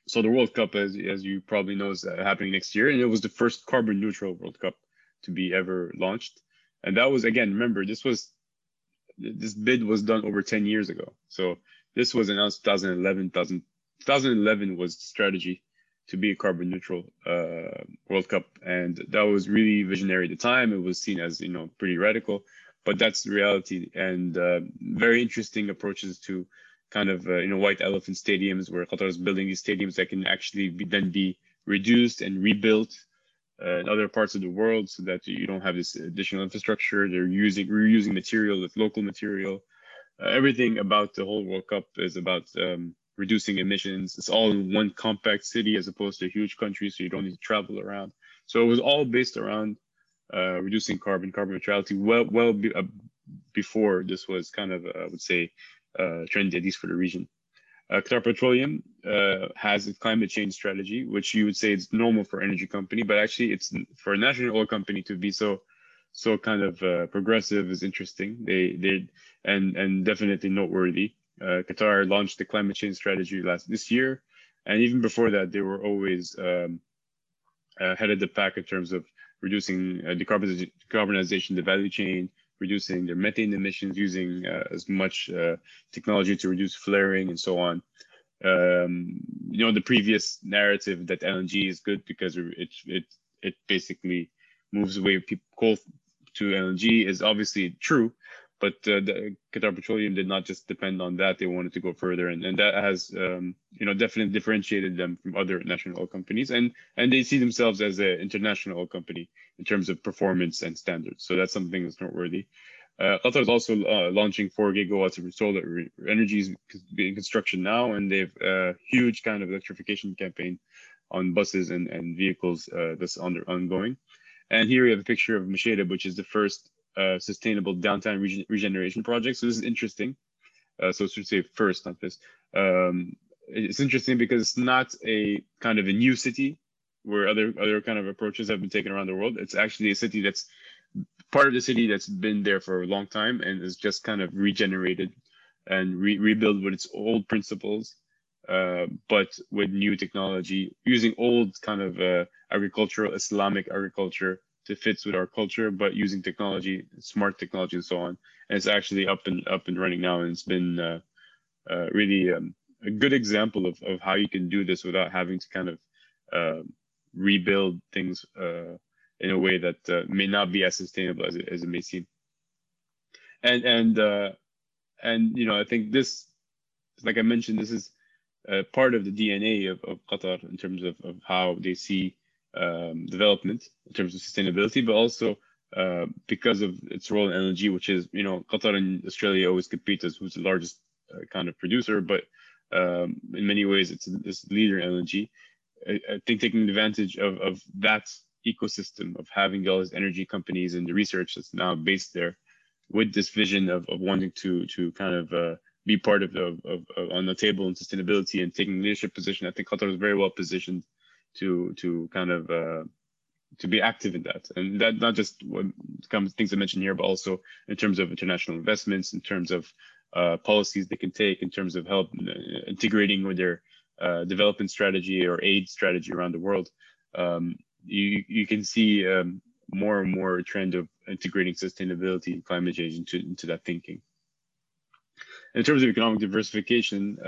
C: So the World Cup, as as you probably know, is uh, happening next year, and it was the first carbon neutral World Cup to be ever launched. And that was again, remember, this was this bid was done over 10 years ago. So this was announced 2011. 2011 was the strategy to be a carbon neutral uh, World Cup, and that was really visionary at the time. It was seen as you know pretty radical, but that's the reality and uh, very interesting approaches to kind of uh, you know white elephant stadiums where Qatar is building these stadiums that can actually be, then be reduced and rebuilt uh, in other parts of the world so that you don't have this additional infrastructure. They're using reusing material with local material. Uh, everything about the whole World Cup is about um, reducing emissions. It's all in one compact city as opposed to a huge country, so you don't need to travel around. So it was all based around uh, reducing carbon, carbon neutrality, well, well be, uh, before this was kind of, uh, I would say, uh, trendy, at least for the region. Uh, Qatar Petroleum uh, has a climate change strategy, which you would say is normal for energy company, but actually it's for a national oil company to be so so kind of uh, progressive is interesting. They they and and definitely noteworthy. Uh, Qatar launched the climate change strategy last this year, and even before that, they were always um, ahead of the pack in terms of reducing uh, decarbonization, decarbonization the value chain, reducing their methane emissions using uh, as much uh, technology to reduce flaring and so on. Um, you know, the previous narrative that LNG is good because it it it basically moves away people coal to LNG is obviously true, but uh, the Qatar Petroleum did not just depend on that; they wanted to go further, and, and that has um, you know definitely differentiated them from other national oil companies, and and they see themselves as an international oil company in terms of performance and standards. So that's something that's noteworthy. Uh, Qatar is also uh, launching four gigawatts of solar energy is being construction now, and they've a huge kind of electrification campaign on buses and, and vehicles uh, that's under, ongoing. And here we have a picture of Msheireb, which is the first uh, sustainable downtown regen regeneration project. So this is interesting. Uh, so to say first, not this. Um, it's interesting because it's not a kind of a new city where other other kind of approaches have been taken around the world. It's actually a city that's part of the city that's been there for a long time and is just kind of regenerated and re- rebuilt with its old principles, uh, but with new technology, using old kind of uh, agricultural Islamic agriculture to fits with our culture, but using technology, smart technology, and so on. And it's actually up and up and running now, and it's been uh, uh really um, a good example of, of how you can do this without having to kind of uh, rebuild things uh, in a way that uh, may not be as sustainable as it, as it may seem. And and uh, and you know, I think this, like I mentioned, this is part of the DNA of, of Qatar in terms of, of how they see um, development in terms of sustainability, but also uh, because of its role in LNG, which is you know Qatar and Australia always compete as who's the largest uh, kind of producer, but um, in many ways it's this leader in LNG. I, I think taking advantage of, of that ecosystem of having all these energy companies and the research that's now based there with this vision of, of wanting to to kind of uh, be part of, the, of, of, on the table in sustainability and taking leadership position. I think Qatar is very well positioned to to kind of uh, to be active in that, and that not just what comes things I mentioned here, but also in terms of international investments, in terms of uh, policies they can take, in terms of help uh, integrating with their uh, development strategy or aid strategy around the world. Um, you you can see um, more and more trend of integrating sustainability and climate change into, into that thinking. In terms of economic diversification,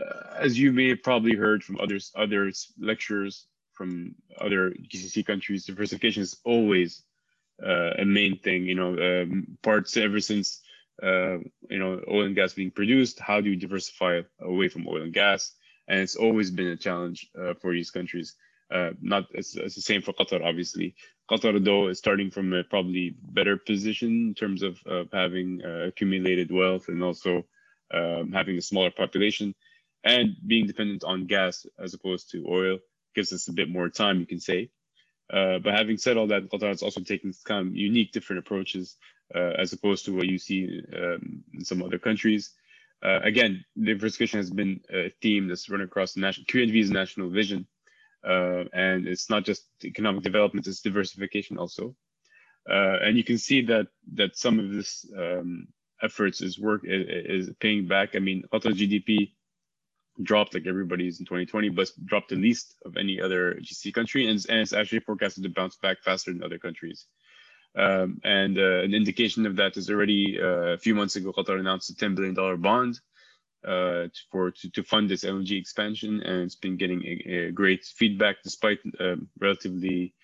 C: uh, as you may have probably heard from others, other lectures from other GCC countries, diversification is always uh, a main thing. You know, um, parts ever since uh, you know oil and gas being produced. How do you diversify away from oil and gas? And it's always been a challenge uh, for these countries. Uh, not it's, it's, the same for Qatar, obviously. Qatar, though, is starting from a probably better position in terms of, of having uh, accumulated wealth and also um, having a smaller population and being dependent on gas as opposed to oil gives us a bit more time, you can say. Uh, but having said all that, Qatar is also taking some unique, different approaches uh, as opposed to what you see um, in some other countries. Uh, again, diversification has been a theme that's run across the national QNV's national vision, uh, and it's not just economic development; it's diversification also. Uh, and you can see that that some of this um, efforts is work is, is paying back. I mean, Qatar GDP dropped like everybody's in 2020, but dropped the least of any other GCC country, and, and it's actually forecasted to bounce back faster than other countries. Um, and uh, an indication of that is already uh, a few months ago, Qatar announced a $10 billion bond uh, for to, to fund this LNG expansion, and it's been getting a, a great feedback despite um, relatively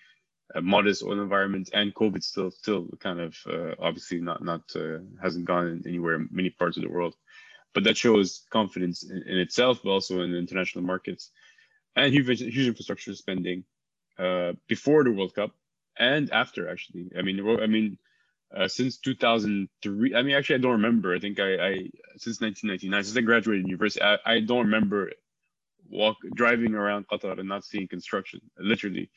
C: uh, modest oil environment and COVID still still kind of uh, obviously not not uh, hasn't gone anywhere in many parts of the world but that shows confidence in, in, itself, but also in the international markets. and huge, huge infrastructure spending uh, before the World Cup and after. Actually, I mean, I mean, uh, since 2003. I mean, actually, I don't remember. I think I, I since 1999, since I graduated university, I, I don't remember walk driving around Qatar and not seeing construction, literally.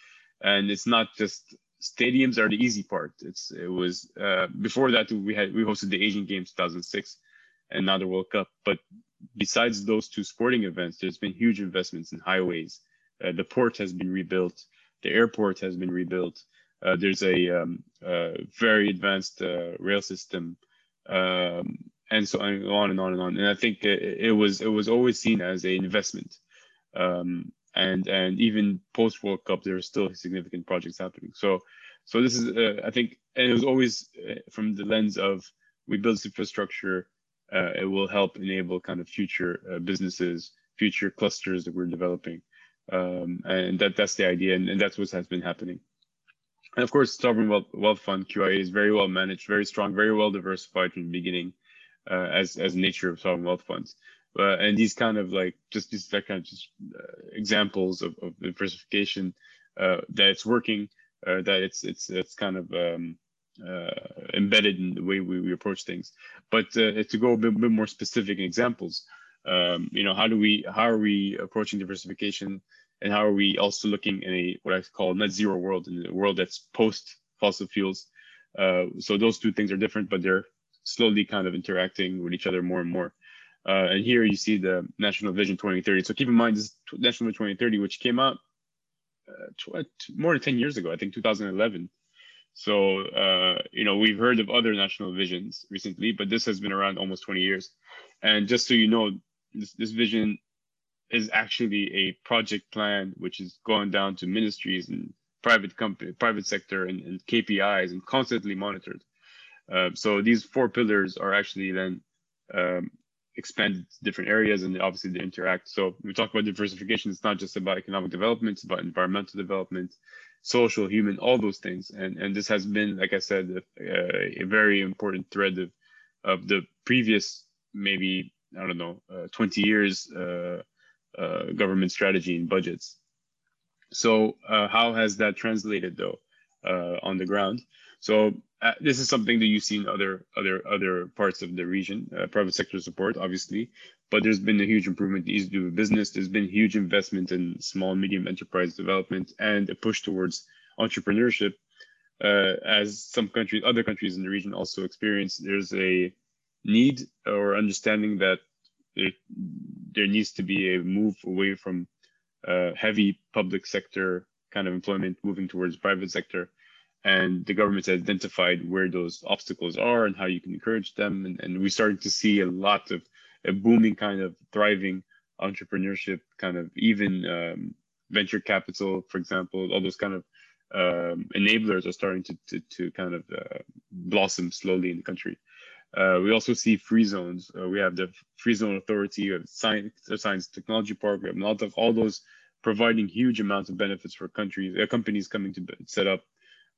C: And it's not just stadiums are the easy part. It's it was uh, before that we had we hosted the Asian Games 2006, the World Cup. But besides those two sporting events, there's been huge investments in highways. Uh, the port has been rebuilt. The airport has been rebuilt. Uh, there's a um, very advanced uh, rail system, um, and so on and on and on. And I think it, it was it was always seen as an investment. Um, and and even post World Cup, there are still significant projects happening. So so this is uh, I think, and it was always uh, from the lens of we build infrastructure, uh, it will help enable kind of future uh, businesses, future clusters that we're developing, um, and that that's the idea, and, and that's what has been happening. And of course, Sovereign Wealth, Wealth Fund QIA is very well managed, very strong, very well diversified from the beginning, uh, as as nature of sovereign wealth funds. Uh, and these kind of like just these that kind of just uh, examples of, of diversification uh, that it's working, that it's it's it's kind of um, embedded in the way we, we approach things. But uh, to go a bit, bit more specific examples, um, you know, how do we how are we approaching diversification, and how are we also looking in a what I call net zero world, in a world that's post fossil fuels. so those two things are different, but they're slowly kind of interacting with each other more and more. Uh, and here you see the National Vision 2030. So keep in mind this National Vision 2030, which came out uh, more than 10 years ago, I think 2011. So, uh, you know, we've heard of other national visions recently, but this has been around almost 20 years. And just so you know, this, this vision is actually a project plan, which is going down to ministries and private company, private sector and, and KPIs and constantly monitored. Uh, so these four pillars are actually then um, expand different areas and obviously they interact. So we talk about diversification, it's not just about economic development, it's about environmental development, social, human, all those things. And and this has been, like I said, a, a very important thread of of the previous maybe I don't know uh, 20 years uh, uh, government strategy and budgets. So uh, how has that translated though uh, on the ground? So uh, this is something that you see in other other other parts of the region, uh, private sector support, obviously. But there's been a huge improvement in ease of doing business. There's been huge investment in small and medium enterprise development and a push towards entrepreneurship. Uh, as some countries, other countries in the region also experience, there's a need or understanding that there, there needs to be a move away from uh, heavy public sector kind of employment, moving towards private sector and the government has identified where those obstacles are and how you can encourage them. And, and we started to see a lot of a booming kind of thriving entrepreneurship kind of even um, venture capital for example all those kind of um, enablers are starting to, to, to kind of uh, blossom slowly in the country. Uh, we also see free zones. Uh, we have the free zone authority of science science technology park. We have a lot of all those providing huge amounts of benefits for countries uh, companies coming to set up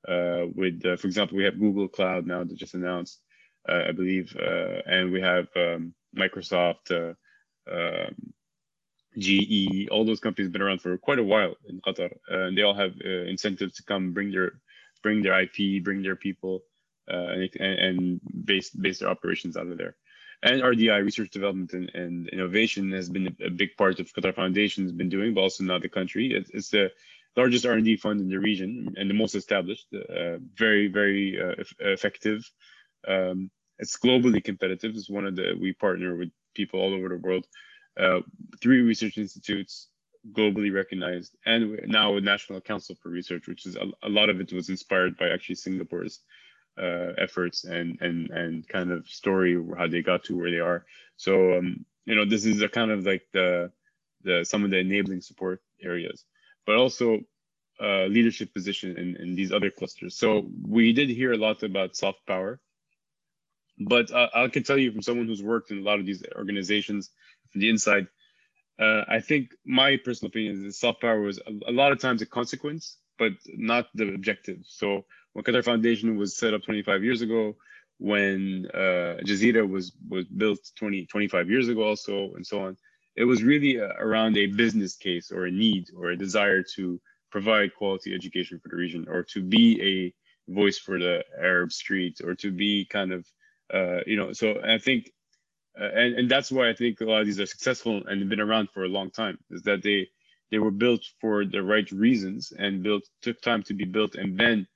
C: with, uh, for example, we have Google Cloud now that just announced, uh, I believe, and we have um, Microsoft, um, GE, all those companies have been around for quite a while in Qatar, and they all have incentives to come bring their bring their IP, bring their people, and, and base base their operations out of there and RDI, research development and, and, innovation, has been a big part of Qatar Foundation has been doing, but also not the country. It's, the largest R&D fund in the region and the most established, uh, very, very uh, effective. Um, it's globally competitive. It's one of the, we partner with people all over the world. Uh, three research institutes globally recognized and now a National Council for Research, which is a, a lot of it was inspired by actually Singapore's uh, efforts and, and, and kind of story, how they got to where they are. So, um, you know, this is a kind of like the, the, some of the enabling support areas but also uh, leadership position in, in these other clusters. So we did hear a lot about soft power, but uh, I can tell you from someone who's worked in a lot of these organizations from the inside, uh, I think my personal opinion is that soft power was a, a, lot of times a consequence, but not the objective. So when Qatar Foundation was set up 25 years ago, when uh, Jazeera was was built 20, 25 years ago also, and so on, it was really uh, around a business case or a need or a desire to provide quality education for the region or to be a voice for the Arab street or to be kind of, uh, you know, so I think, uh, and, and that's why I think a lot of these are successful and have been around for a long time is that they, they were built for the right reasons and built, took time to be built. And then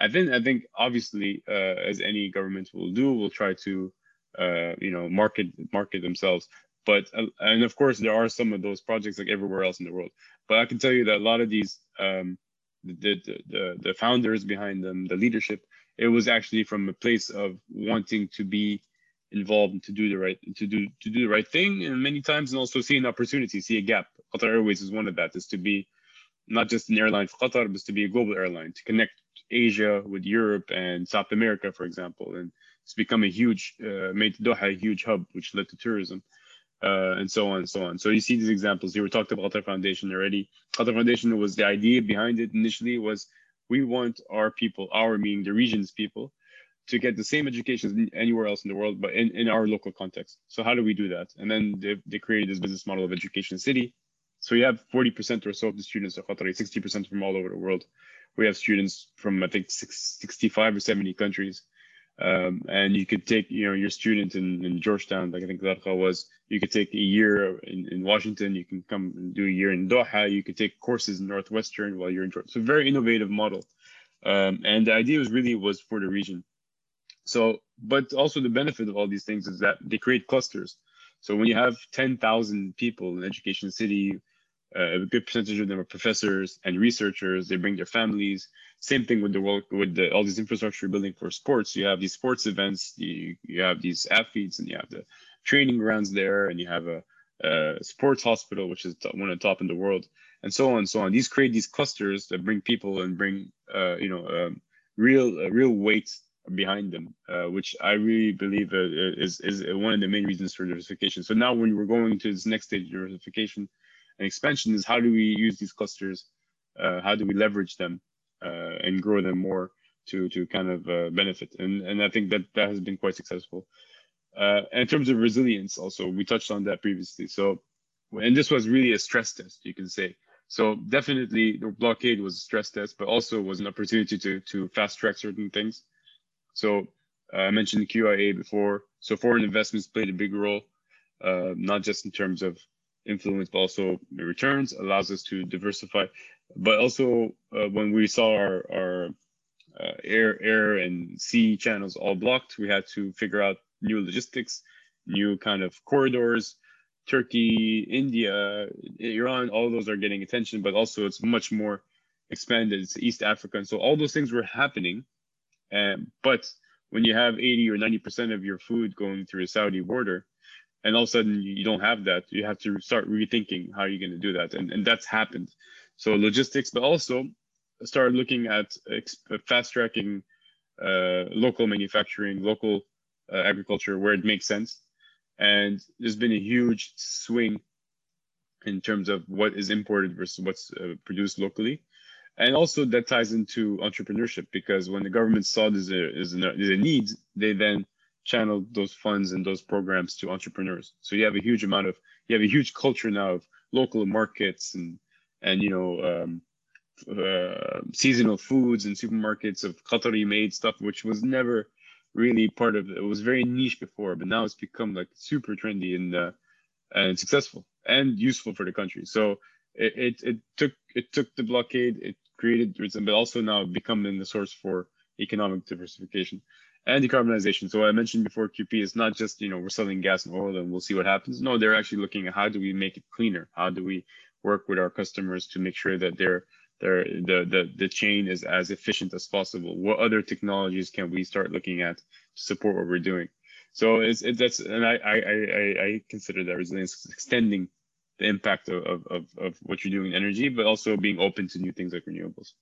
C: I think, I think obviously, uh, as any government will do, will try to, uh, you know, market, market themselves but uh, and of course there are some of those projects like everywhere else in the world. But i can tell you that a lot of these um, the, the, the founders behind them the leadership it was actually from a place of wanting to be involved to do the right to do to do the right thing and many times and also see an opportunity see a gap. Qatar airways is one of that is to be not just an airline for qatar but to be a global airline to connect asia with europe and south america for example and it's become a huge uh, made doha a huge hub which led to tourism uh, and so on and so on. So you see these examples here. We talked about Qatar Foundation already. Qatar Foundation was the idea behind it initially was we want our people, our meaning the region's people, to get the same education as anywhere else in the world, but in, in our local context. So how do we do that? And then they, they created this business model of Education City. So you have 40% or so of the students of Qatar, 60% from all over the world. We have students from, I think, six, 65 or 70 countries. Um, and you could take, you know, your student in, in Georgetown, like I think Zarqa was, you could take a year in, in Washington, you can come and do a year in Doha, you could take courses in Northwestern while you're in Georgia. So very innovative model. Um, and the idea was really was for the region. So, but also the benefit of all these things is that they create clusters. So when you have 10,000 people in Education City, a good percentage of them are professors and researchers, they bring their families, same thing with the work with the, all these infrastructure building for sports. You have these sports events, you, you have these athletes, and you have the training grounds there, and you have a, a sports hospital, which is one of the top in the world, and so on and so on. These create these clusters that bring people and bring uh, you know um, real uh, real weight behind them, uh, which I really believe uh, is is one of the main reasons for diversification. So now when we're going to this next stage of diversification and expansion is how do we use these clusters? Uh, how do we leverage them uh, and grow them more to to kind of uh, benefit. And and I think that that has been quite successful. Uh, in terms of resilience, also we touched on that previously. So, and this was really a stress test, you can say. So definitely the blockade was a stress test, but also was an opportunity to to fast track certain things. So uh, I mentioned QIA before. So foreign investments played a big role, uh, not just in terms of influence, but also returns, allows us to diversify but also uh, when we saw our, our uh, air, air and sea channels all blocked, we had to figure out new logistics, new kind of corridors. Turkey, India, Iran, all those are getting attention, but also it's much more expanded. It's East Africa. And so all those things were happening. Um, but when you have 80 or 90% of your food going through a Saudi border, and all of a sudden you don't have that, you have to start rethinking how you're going to do that. And, and that's happened. So logistics, but also start looking at fast tracking uh, local manufacturing, local uh, agriculture where it makes sense. And there's been a huge swing in terms of what is imported versus what's uh, produced locally. And also that ties into entrepreneurship because when the government saw there's a, there's a, there's a need, they then channeled those funds and those programs to entrepreneurs. So you have a huge amount of, you have a huge culture now of local markets and and you know um, uh, seasonal foods and supermarkets of Qatari made stuff, which was never really part of it. was very niche before, but now it's become like super trendy and uh, and successful and useful for the country. So it, it, it took it took the blockade, it created, but also now becoming the source for economic diversification and decarbonization. So I mentioned before, QP is not just you know we're selling gas and oil and we'll see what happens. No, they're actually looking at how do we make it cleaner? How do we work with our customers to make sure that they're, they're, the, the, the chain is as efficient as possible. What other technologies can we start looking at to support what we're doing? So it's, it, that's, and I, I, I, I consider that resilience extending the impact of, of, of what you're doing in energy, but also being open to new things like renewables.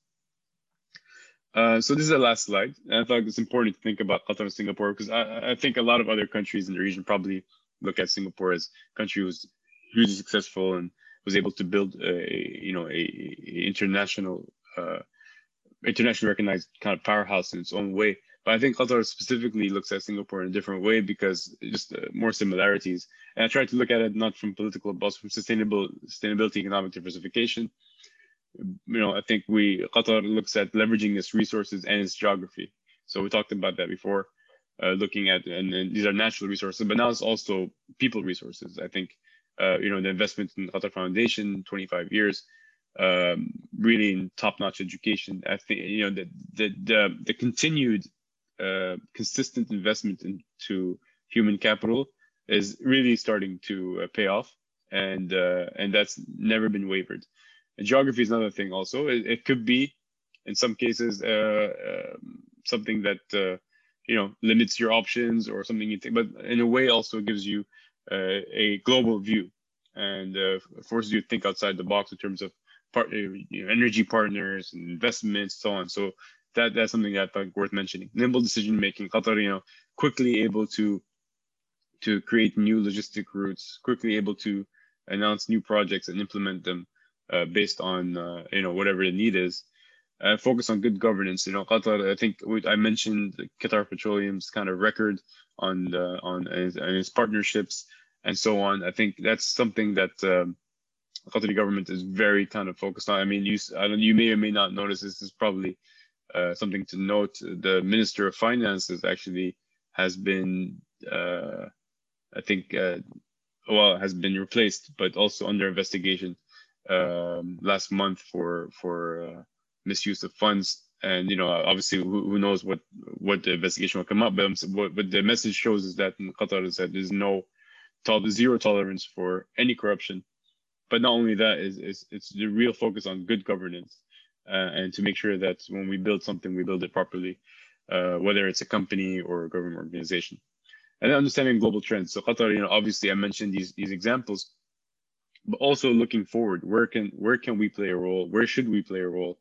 C: Uh, so this is the last slide. And I thought it's important to think about Qatar and Singapore because I, I, think a lot of other countries in the region probably look at Singapore as a country who's hugely successful and was able to build a you know a, a international uh, internationally recognized kind of powerhouse in its own way. But I think Qatar specifically looks at Singapore in a different way because just uh, more similarities. And I try to look at it not from political, but from sustainable sustainability, economic diversification. You know, I think we Qatar looks at leveraging its resources and its geography. So we talked about that before, uh, looking at and, and, these are natural resources, but now it's also people resources. I think uh, you know the investment in Qatar Foundation, 25 years, um, really in top-notch education. I think you know the the the, the continued uh, consistent investment into human capital is really starting to uh, pay off, and uh, and that's never been wavered. Geography is another thing. Also, it, it could be, in some cases, uh, um, something that uh, you know limits your options or something you think, but in a way also gives you uh, a global view and forces you to think outside the box in terms of part, you know, energy partners and investments, so on. So that that's something that I think worth mentioning. Nimble decision making, Qatar, you know, quickly able to to create new logistic routes, quickly able to announce new projects and implement them uh, based on uh, you know whatever the need is. Uh, focus on good governance. You know, Qatar. I think we, I mentioned Qatar Petroleum's kind of record on the, on and its partnerships and so on. I think that's something that um, the Qatari government is very kind of focused on. I mean, you I you may or may not notice this is probably uh, something to note. The Minister of Finances actually has been, uh, I think, uh, well, has been replaced, but also under investigation um, last month for for uh, misuse of funds. And you know, obviously, who, who, knows what what the investigation will come up. But what, what the message shows is that in Qatar is that there's no zero tolerance for any corruption. But not only that is, is it's the real focus on good governance uh, and to make sure that when we build something, we build it properly, uh, whether it's a company or a government organization. And understanding global trends. So Qatar, you know, obviously I mentioned these these examples, but also looking forward, where can where can we play a role? Where should we play a role?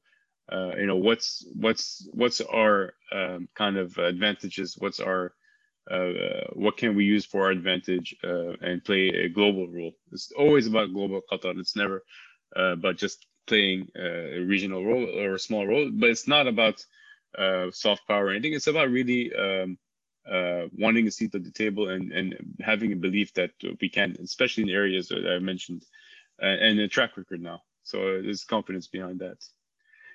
C: Uh, you know, what's what's what's our um, kind of advantages? What's our uh, what can we use for our advantage uh, and play a global role? It's always about global Qatar. It's never uh, about just playing a regional role or a small role, but it's not about uh, soft power or anything. It's about really um, uh, wanting a seat at the table and, and having a belief that we can, especially in areas that I mentioned, uh, and a track record now. So there's confidence behind that.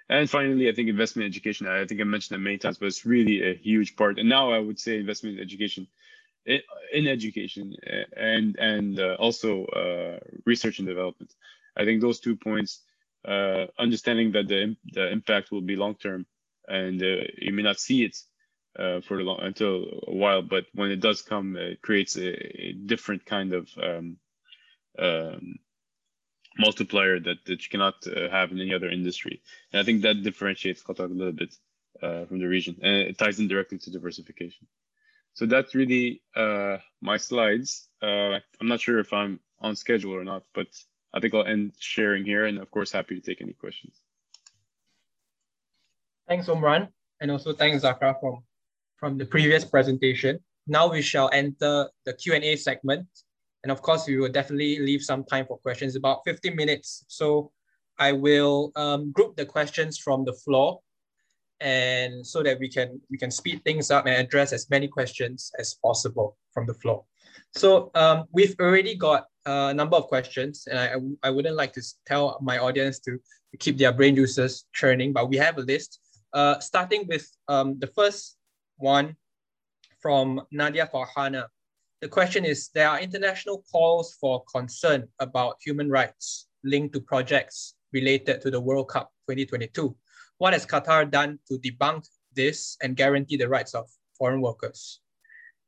C: And finally, I think investment education. I think I mentioned that many times, but it's really a huge part. And now I would say investment education in education and and uh, also uh, research and development. I think those two points uh, understanding that the, the impact will be long term and uh, you may not see it uh, for long, until a while, but when it does come, it creates a, a different kind of um, um, multiplier that, that you cannot uh, have in any other industry. And I think that differentiates Qatar a little bit uh, from the region and it ties in directly to diversification. So that's really uh, my slides. I'm not sure if I'm on schedule or not, but I think I'll end sharing here and of course, happy to take any questions.
A: Thanks, Omran. And also thanks, Zarqa, from, from the previous presentation. Now we shall enter the Q&A segment. And of course, we will definitely leave some time for questions, about 15 minutes. So I will um, group the questions from the floor and so that we can we can speed things up and address as many questions as possible from the floor. So um, we've already got a number of questions, and I, I wouldn't like to tell my audience to keep their brain juices churning, but we have a list. Uh, starting with um, the first one from Nadia Farhana. The question is, there are international calls for concern about human rights linked to projects related to the World Cup 2022. What has Qatar done to debunk this and guarantee the rights of foreign workers?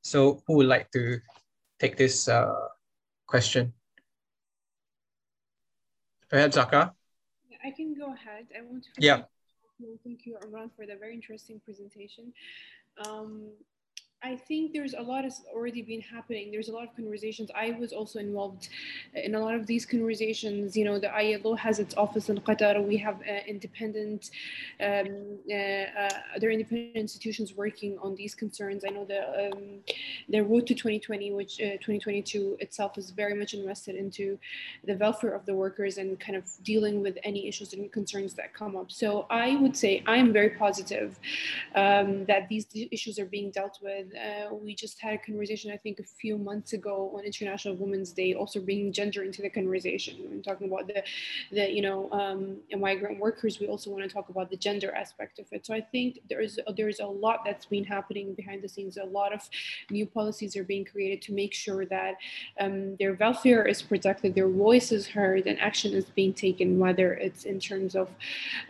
A: So who would like to take this uh, question? Perhaps Zarqa?
B: I can go ahead. I want to
A: yeah.
B: thank you, Imran, for the very interesting presentation. Um, I think there's a lot has already been happening. There's a lot of conversations. I was also involved in a lot of these conversations. You know, the ILO has its office in Qatar. We have uh, independent, um, uh, uh, are independent institutions working on these concerns. I know the um, the road to 2020, which 2022 uh, itself is very much invested into the welfare of the workers and kind of dealing with any issues and concerns that come up. So I would say I am very positive um, that these issues are being dealt with uh, we just had a conversation, I think, a few months ago on International Women's Day, also bringing gender into the conversation. We're talking about the, the you know, um, migrant workers. We also want to talk about the gender aspect of it. So I think there is there is a lot that's been happening behind the scenes. A lot of new policies are being created to make sure that um, their welfare is protected, their voice is heard, and action is being taken, whether it's in terms of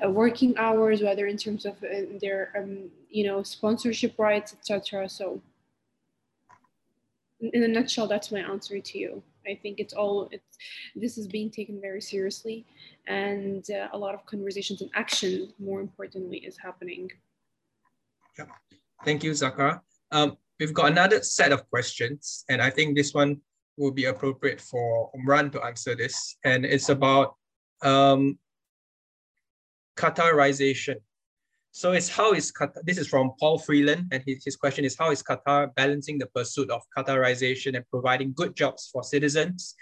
B: uh, working hours, whether in terms of uh, their um, you know, sponsorship rights, etc. So in a nutshell, that's my answer to you. I think it's all, it's, this is being taken very seriously and uh, a lot of conversations and action, more importantly, is happening.
A: Yeah. Thank you, Zarqa. Um, we've got another set of questions, and I think this one will be appropriate for Omran to answer this. And it's about um, Qatarization so it's how is Qatar, this is from Paul Freeland, and his, his question is how is Qatar balancing the pursuit of Qatarization and providing good jobs for citizens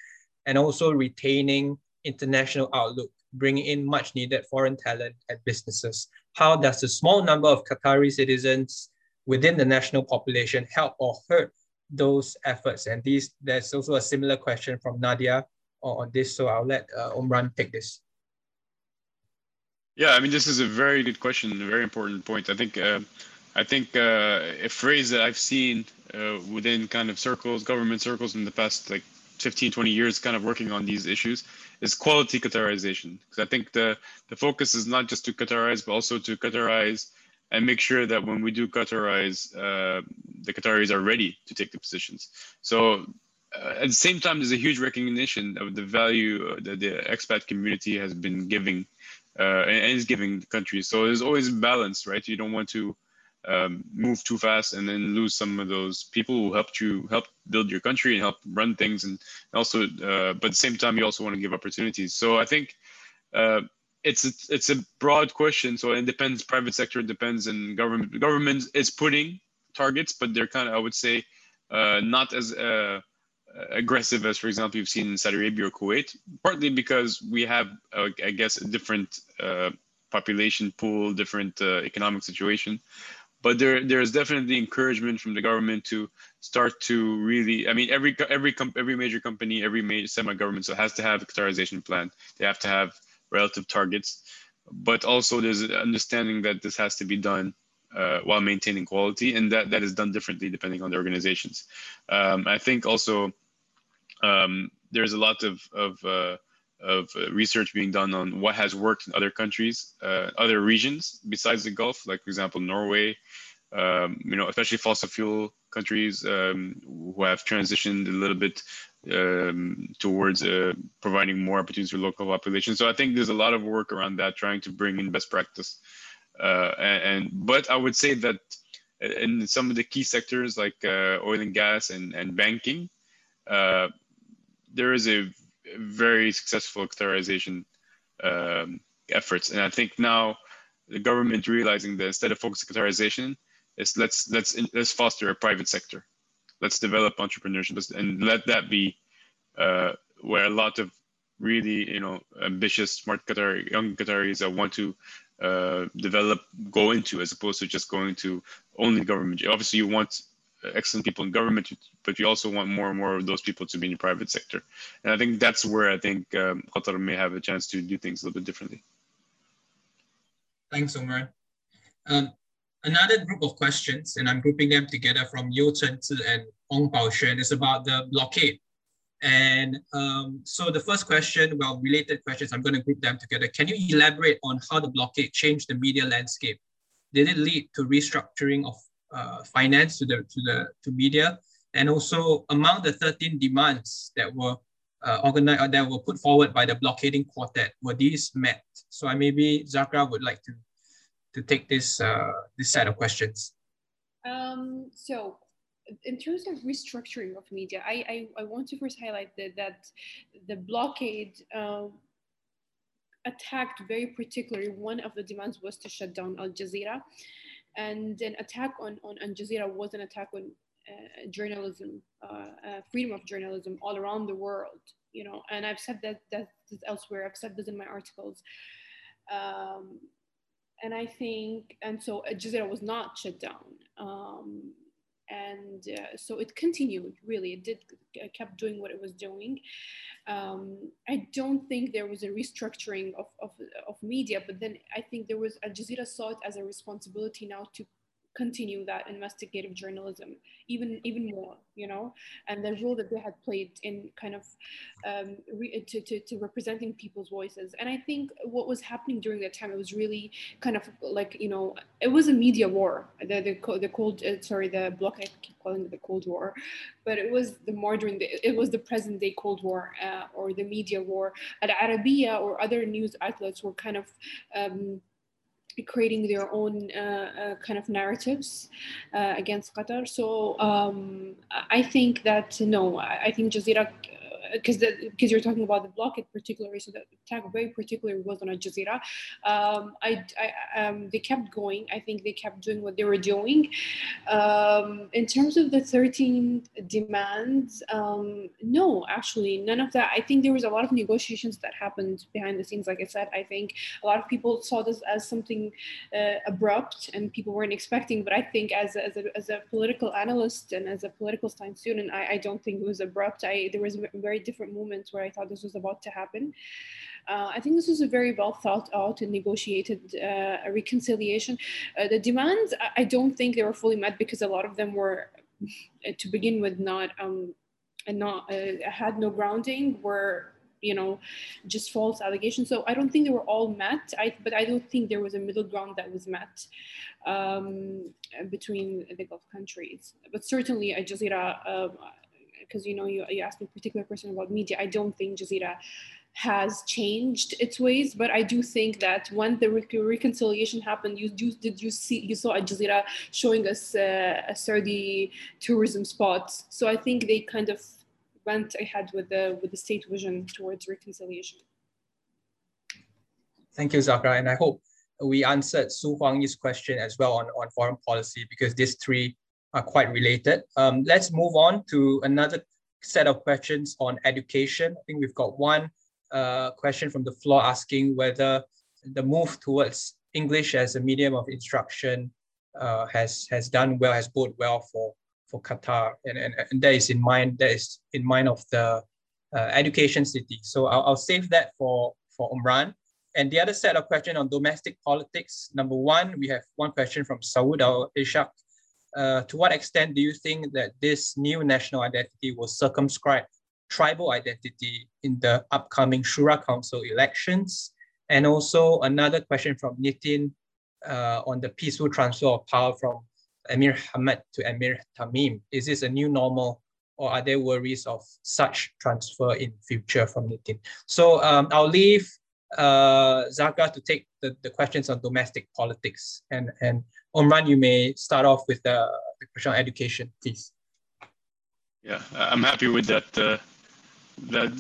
A: and also retaining international outlook, bringing in much needed foreign talent and businesses? How does the small number of Qatari citizens within the national population help or hurt those efforts? And these, there's also a similar question from Nadia on on this, so I'll let uh, Omran take this.
C: Yeah, I mean, this is a very good question, a very important point. I think, uh, I think uh, a phrase that I've seen uh, within kind of circles, government circles in the past like 15, 20 years, kind of working on these issues, is quality Qatarization. Because I think the the focus is not just to Qatarize, but also to Qatarize and make sure that when we do Qatarize, uh, the Qataris are ready to take the positions. So uh, at the same time, there's a huge recognition of the value that the expat community has been giving uh, and, is giving countries. So there's always a balance, right? You don't want to um, move too fast and then lose some of those people who helped you help build your country and help run things, and also, uh, but at the same time, you also want to give opportunities. So I think. Uh, it's a, it's a broad question, so it depends. Private sector depends, and government government is putting targets, but they're kind of I would say uh, not as uh, aggressive as, for example, you've seen in Saudi Arabia or Kuwait, partly because we have, uh, I guess, a different uh, population pool, different uh, economic situation. But there, there is definitely encouragement from the government to start to really. I mean, every every every major company, every major semi-government, so has to have a Qatarization plan. They have to have relative targets, but also there's an understanding that this has to be done uh, while maintaining quality, and that that is done differently depending on the organizations. Um, I think also um, there's a lot of of uh, of research being done on what has worked in other countries, uh, other regions besides the Gulf, like for example Norway. Um, you know, especially fossil fuel countries um, who have transitioned a little bit um, towards uh, providing more opportunities for local populations. So I think there's a lot of work around that, trying to bring in best practice. Uh, and, and, but I would say that in some of the key sectors like uh, oil and gas and, and banking, uh, there is a very successful Qatarization um, efforts, and I think now the government realizing that instead of focusing Qatarization, is let's let's let's foster a private sector, let's develop entrepreneurship, and let that be uh, where a lot of really you know ambitious, smart Qatar young Qataris that want to uh, develop go into, as opposed to just going to only government. Obviously, you want excellent people in government, but you also want more and more of those people to be in the private sector. And I think that's where I think um, Qatar may have a chance to do things a little bit differently.
A: Thanks, Umar. Um, another group of questions, and I'm grouping them together from Yo Chen and Ong shen is about the blockade. And um, so the first question, well, related questions, I'm going to group them together. Can you elaborate on how the blockade changed the media landscape? Did it lead to restructuring of uh, finance to the to the to media, and also among the 13 demands that were uh, organized uh, that were put forward by the blockading quartet, were these met? So I maybe Zarqa would like to to take this uh, this set of questions.
B: Um, so in terms of restructuring of media, I, I, I want to first highlight that, that the blockade uh, attacked very particularly, one of the demands was to shut down Al Jazeera. And an attack on, on Al Jazeera was an attack on uh, journalism, uh, uh, freedom of journalism all around the world, you know, and I've said that, that elsewhere, I've said this in my articles. Um, and I think, and so Al Jazeera was not shut down. Um, and uh, so it continued really. It did kept doing what it was doing. Um, i don't think there was a restructuring of, of, of media but then i think there was al jazeera saw it as a responsibility now to continue that investigative journalism even even more you know? And the role that they had played in kind of um, re- to, to, to, representing people's voices. And i think what was happening during that time it was really kind of like you know it was a media war. The the, the cold uh, sorry the block i keep calling it the cold war. But it was the modern it was the present day cold war uh, or the media war. Al arabiya or other news outlets were kind of um, creating their own uh, uh, kind of narratives uh, against Qatar. So um, I think that no, I think Jazeera because because you're talking about the blockade particularly, so the attack very particularly was on Al Jazeera. Um, I, I um, they kept going. I think they kept doing what they were doing. Um, in terms of the 13 demands, um, no, actually, none of that. I think there was a lot of negotiations that happened behind the scenes. Like I said, I think a lot of people saw this as something uh, abrupt and people weren't expecting. But I think as a, as a, as a political analyst and as a political science student, I, I don't think it was abrupt. I there was very different moments where I thought this was about to happen. Uh, I think this was a very well thought out and negotiated uh, reconciliation. Uh, the demands, I don't think they were fully met because a lot of them were, to begin with, not um, and not uh, had no grounding. Were you know just false allegations. So I don't think they were all met. I but I don't think there was a middle ground that was met um, between the Gulf countries. But certainly, Al Jazeera because you know you, you asked me a particular question about media. I don't think Jazeera has changed its ways, but I do think that when the reconciliation happened, you, did you see you saw Al Jazeera showing us uh, a Saudi tourism spot. So I think they kind of went ahead with the with the state vision towards reconciliation.
A: Thank you, Zarqa, and I hope we answered Su Huang's question as well on, on foreign policy because these three are quite related. Um, let's move on to another set of questions on education. I think we've got one uh, question from the floor asking whether the move towards English as a medium of instruction uh, has has done well, has bode well for for Qatar, and, and, and that is in mind that is in mind of the uh, education city. So I'll, I'll save that for for Omran. And the other set of questions on domestic politics. Number one, we have one question from Saud Al Ishaq uh, to what extent do you think that this new national identity will circumscribe tribal identity in the upcoming Shura Council elections? And also another question from Nitin uh, on the peaceful transfer of power from Emir Hamad to Emir Tamim. Is this a new normal or are there worries of such transfer in future from Nitin? So um, I'll leave uh, to take the, the questions on domestic politics and, and Omran, you may start off with the, the question on education, please.
C: Yeah, I'm happy with that. Uh, that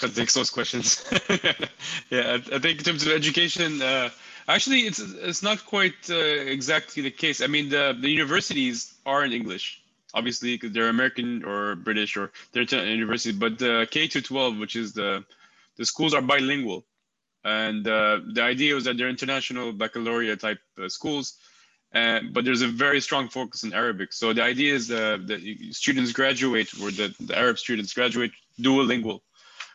C: that takes those questions. yeah, I, I, think in terms of education, uh, actually, it's it's not quite uh, exactly the case. I mean, the the universities are in English, obviously, because they're American or British or they're universities. But the K to 12, which is the the schools, are bilingual, and uh, the idea was that they're international baccalaureate type uh, schools uh, but there's a very strong focus on Arabic. So the idea is uh, that students graduate, or the, the Arab students graduate duolingual.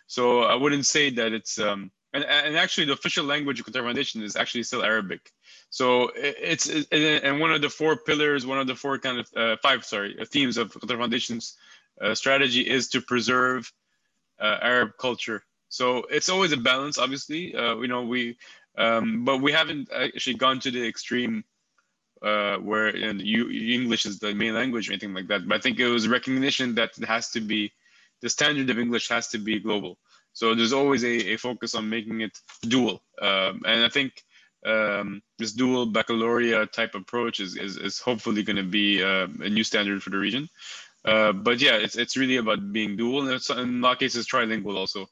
C: So I wouldn't say that it's, um, and, and actually the official language of Qatar Foundation is actually still Arabic. So it's, it, and one of the four pillars, one of the four kind of, uh, five, sorry, uh, themes of Qatar Foundation's strategy is to preserve Arab culture. So it's always a balance, obviously, you know, we, um, but we haven't actually gone to the extreme uh, where and you, English is the main language or anything like that. But I think it was recognition that it has to be the standard of English has to be global. So there's always a, a focus on making it dual. Um, and I think um, this dual baccalaureate type approach is, is, is hopefully going to be uh, a new standard for the region. Uh, but yeah, it's, it's really about being dual and in a lot of cases trilingual also.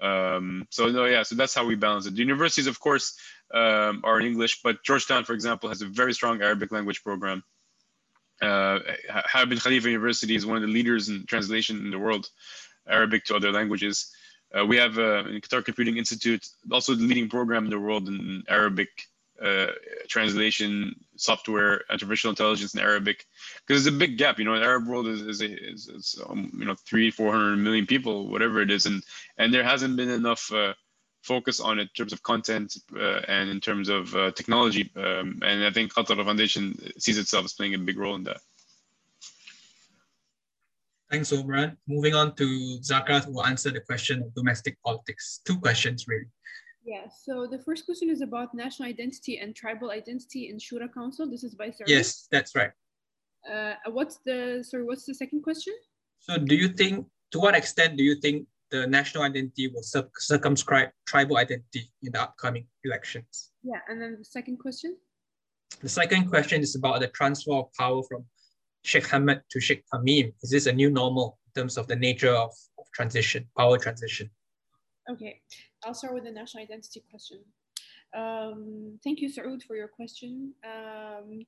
C: Um, so no, yeah, so that's how we balance it. The universities, of course, um, are in English, but Georgetown, for example, has a very strong Arabic language program. Uh, Hamad bin Khalifa University is one of the leaders in translation in the world, Arabic to other languages. Uh, we have uh, in Qatar Computing Institute, also the leading program in the world in Arabic uh, translation software, artificial intelligence in Arabic, because it's a big gap. You know, the Arab world is is, is, is um, you know three four hundred million people, whatever it is, and and there hasn't been enough uh, focus on it in terms of content uh, and in terms of uh, technology. Um, and I think Qatar Foundation sees itself as playing a big role in that.
A: Thanks, Omran. Moving on to Zarqa, who will answer the question of domestic politics. Two questions, really.
B: Yeah, so the first question is about national identity and tribal identity in Shura Council. This is by Sarah.
A: Yes, that's right.
B: Uh, what's the, sorry, what's the second question?
A: So do you think, to what extent do you think the national identity will circumscribe tribal identity in the upcoming elections?
B: Yeah, and then the second question?
A: The second question is about the transfer of power from Sheikh Hamad to Sheikh Tamim. Is this a new normal in terms of the nature of, of transition, power transition?
B: Okay, I'll start with the national identity question. Um, thank you, Saud, for your question. Um,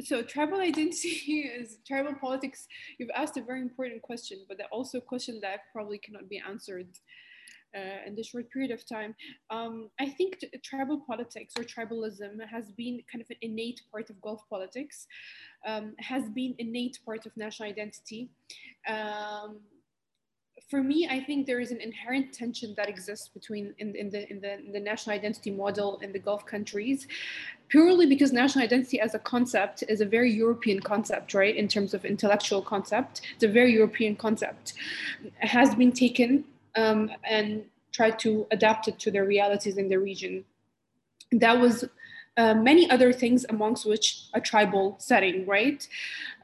B: so tribal identity is tribal politics. You've asked a very important question, but also a question that probably cannot be answered uh, in the short period of time. Um, I think tribal politics or tribalism has been kind of an innate part of Gulf politics, um, has been innate part of national identity. Um, for me, I think there is an inherent tension that exists between in, in, the, in, the, in the national identity model in the Gulf countries, purely because national identity as a concept is a very European concept, right? In terms of intellectual concept, it's a very European concept. It has been taken um, and tried to adapt it to the realities in the region. That was uh, many other things amongst which a tribal setting, right?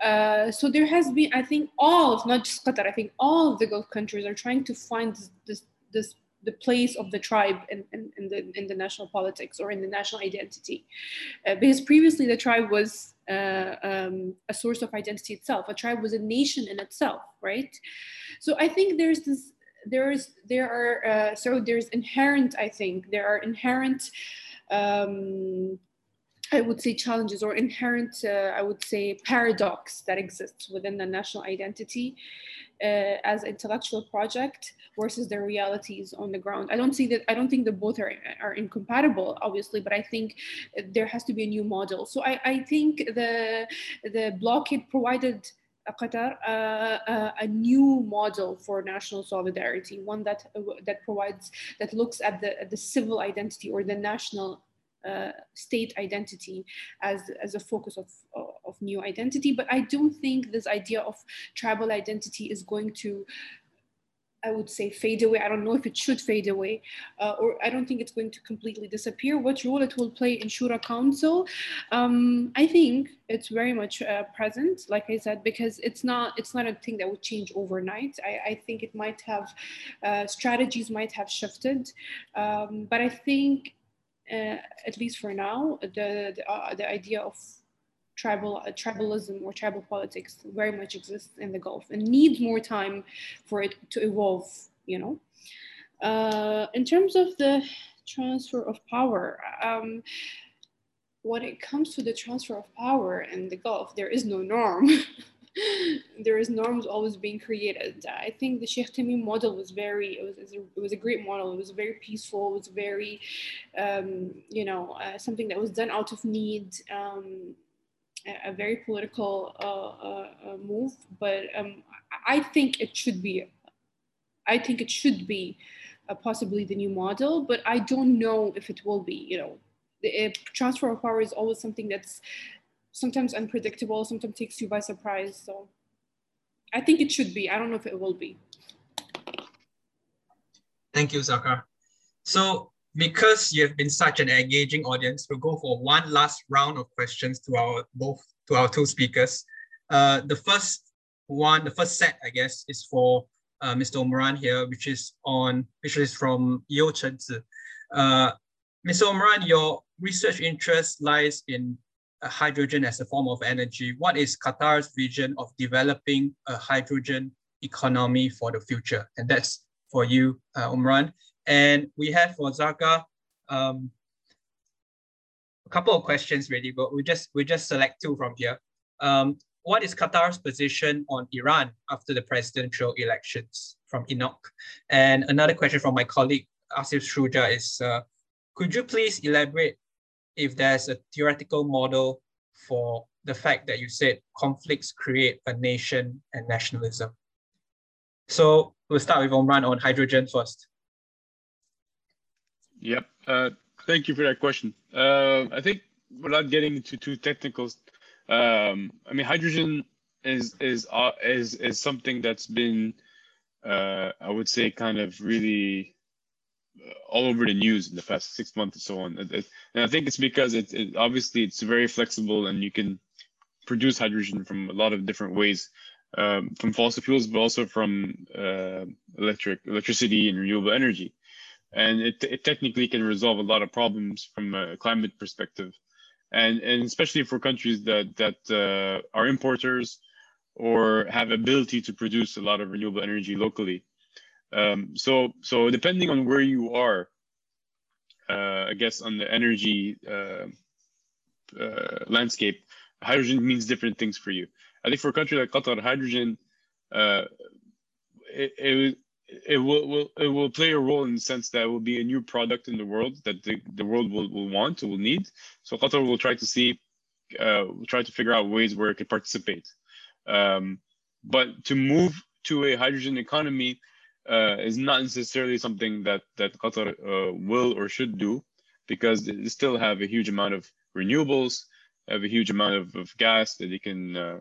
B: Uh, so there has been, I think, all of not just Qatar, I think all of the Gulf countries are trying to find this, this, this the place of the tribe in, in, in, the in the national politics or in the national identity, uh, because previously the tribe was uh, um, a source of identity itself. A tribe was a nation in itself, right? So I think there's this. There's there are uh, so there's inherent. I think there are inherent um, I would say challenges or inherent, uh, I would say paradox that exists within the national identity uh, as intellectual project versus the realities on the ground. I don't see that. I don't think that both are are incompatible, obviously, but I think there has to be a new model. So I, I think the the blockade provided Qatar uh, uh, a new model for national solidarity, one that uh, that provides that looks at the at the civil identity or the national uh, state identity as, as a focus of, of new identity. But I don't think this idea of tribal identity is going to I would say fade away. I don't know if it should fade away, uh, or I don't think it's going to completely disappear. What role it will play in Shura Council, um, I think it's very much uh, present. Like I said, because it's not it's not a thing that would change overnight. I, I think it might have uh, strategies might have shifted, um, but I think uh, at least for now the the, uh, the idea of tribal uh, tribalism or tribal politics very much exists in the Gulf and needs more time for it to evolve. You know, uh, in terms of the transfer of power. Um, when it comes to the transfer of power in the Gulf, there is no norm. there is norms always being created. I think the Sheikh Tamim model was very, it was, it was a great model. It was very peaceful. It was very, um, you know, uh, something that was done out of need. Um, a very political uh, uh, uh, move, but um, I think it should be. I think it should be uh, possibly the new model, but I don't know if it will be. You know, the transfer of power is always something that's sometimes unpredictable, sometimes takes you by surprise. So I think it should be. I don't know if it will be.
A: Thank you, Zarqa. So because you have been such an engaging audience, we'll go for one last round of questions to our both to our two speakers. Uh, the first one, the first set, I guess, is for uh, Mr. Omran here, which is on, which is from Yo Chenzi. Uh, Mr. Omran, your research interest lies in uh, hydrogen as a form of energy. What is Qatar's vision of developing a hydrogen economy for the future? And that's for you, uh, Omran. And we have for Zarqa um, a couple of questions really, but we just we just select two from here. Um, what is Qatar's position on Iran after the presidential elections from Enoch? And another question from my colleague Asif Shuja is, uh, could you please elaborate if there's a theoretical model for the fact that you said conflicts create a nation and nationalism? So we'll start with Omran on hydrogen first.
C: Yep. Uh, thank you for that question. Uh, I think without getting into too technical, um, I mean, hydrogen is is uh, is is something that's been, uh, I would say, kind of really all over the news in the past six months and so on. And I think it's because it, it obviously it's very flexible and you can produce hydrogen from a lot of different ways um, from fossil fuels, but also from uh, electric electricity and renewable energy. And it, it technically can resolve a lot of problems from a climate perspective, and and especially for countries that that uh, are importers or have ability to produce a lot of renewable energy locally. Um, so so depending on where you are, uh, I guess on the energy uh, uh, landscape, hydrogen means different things for you. I think for a country like Qatar, hydrogen, uh, it, it, it will, will it will play a role in the sense that it will be a new product in the world that the, the world will, will want will need. So Qatar will try to see, uh, try to figure out ways where it could participate. Um, but to move to a hydrogen economy uh, is not necessarily something that that Qatar uh, will or should do, because they still have a huge amount of renewables, have a huge amount of, of gas that they can uh,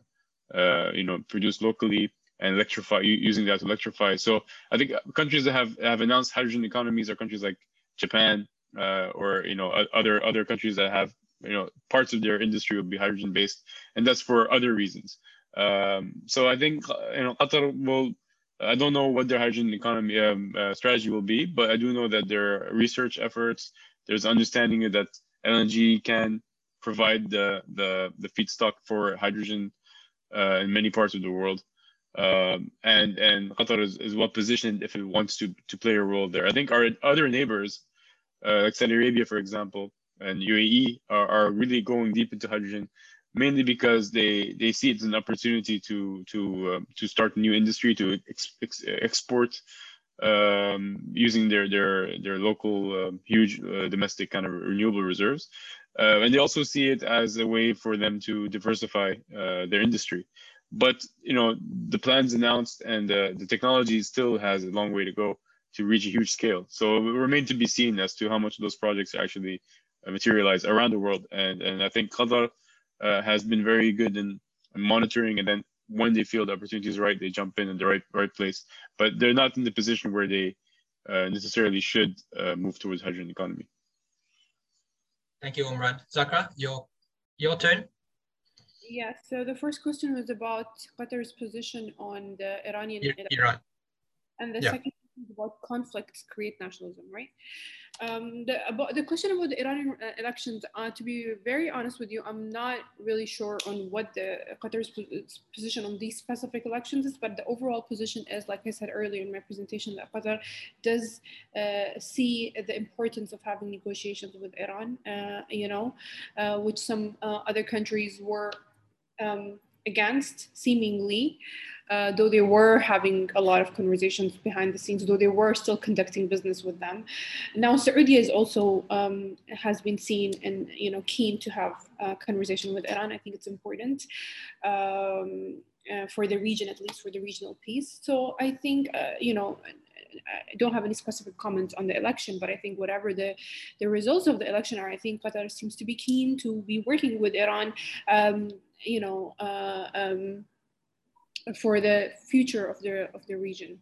C: uh, you know, produce locally and electrify using that to electrify. So I think countries that have have announced hydrogen economies are countries like Japan uh, or you know other other countries that have you know parts of their industry will be hydrogen based, and that's for other reasons. Um, so I think you know Qatar will. I don't know what their hydrogen economy um, uh, strategy will be, but I do know that their research efforts. There's understanding that LNG can provide the the, the feedstock for hydrogen uh, in many parts of the world. Um, and and Qatar is, is well positioned if it wants to to play a role there. I think our other neighbors, uh, like Saudi Arabia, for example, and UAE, are, are really going deep into hydrogen, mainly because they they see it as an opportunity to to um, to start a new industry to ex, ex, export um, using their their their local um, huge uh, domestic kind of renewable reserves. Uh, and they also see it as a way for them to diversify uh, their industry. But you know, the plans announced and uh, the technology still has a long way to go to reach a huge scale. So it will remain to be seen as to how much of those projects actually uh, materialize around the world. And and I think Qatar uh, has been very good in, in monitoring, and then when they feel the opportunity is right, they jump in in the right right place. But they're not in the position where they uh, necessarily should move towards hydrogen economy.
A: Thank you, Omran. Zarqa, your, your turn.
B: Yeah, so the first question was about Qatar's position on the Iranian
A: Iran.
B: And the yeah. second about conflicts create nationalism, right? Um, the, about, the question about the Iranian uh, elections, uh, to be very honest with you, I'm not really sure on what the Qatar's position on these specific elections is, but the overall position is, like I said earlier in my presentation, that Qatar does uh, see the importance of having negotiations with Iran, uh, you know, uh, which some uh, other countries were um, against, seemingly uh, though they were having a lot of conversations behind the scenes, though they were still conducting business with them. Now Saudi is also um, has been seen and you know keen to have a conversation with Iran. I think it's important. Um, uh, for the region, at least for the regional peace. So I think, uh, you know, I don't have any specific comments on the election, but I think whatever the, the results of the election are, I think Qatar seems to be keen to be working with Iran, um, you know, uh, um, for the future of the of the region.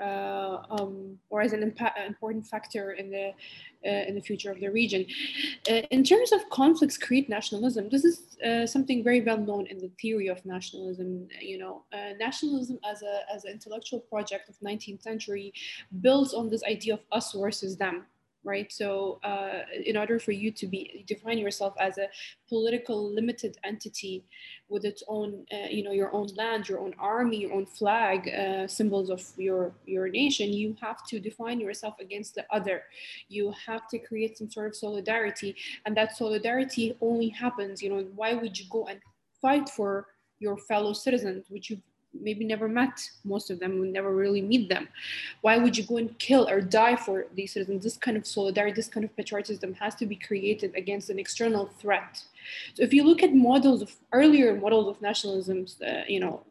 B: Uh, um, or as an important factor in the uh, in the future of the region. Uh, in terms of conflicts create nationalism, this is uh, something very well known in the theory of nationalism. You know, uh, nationalism as a as an intellectual project of 19th century builds on this idea of us versus them right? So uh, in order for you to be define yourself as a political limited entity with its own, uh, you know, your own land, your own army, your own flag, uh, symbols of your your nation, you have to define yourself against the other. You have to create some sort of solidarity, and that solidarity only happens. You know, why would you go and fight for your fellow citizens, which you maybe never met most of them, would never really meet them. Why would you go and kill or die for these citizens? This kind of solidarity, this kind of patriotism has to be created against an external threat. So if you look at models of earlier models of nationalism, uh, you know,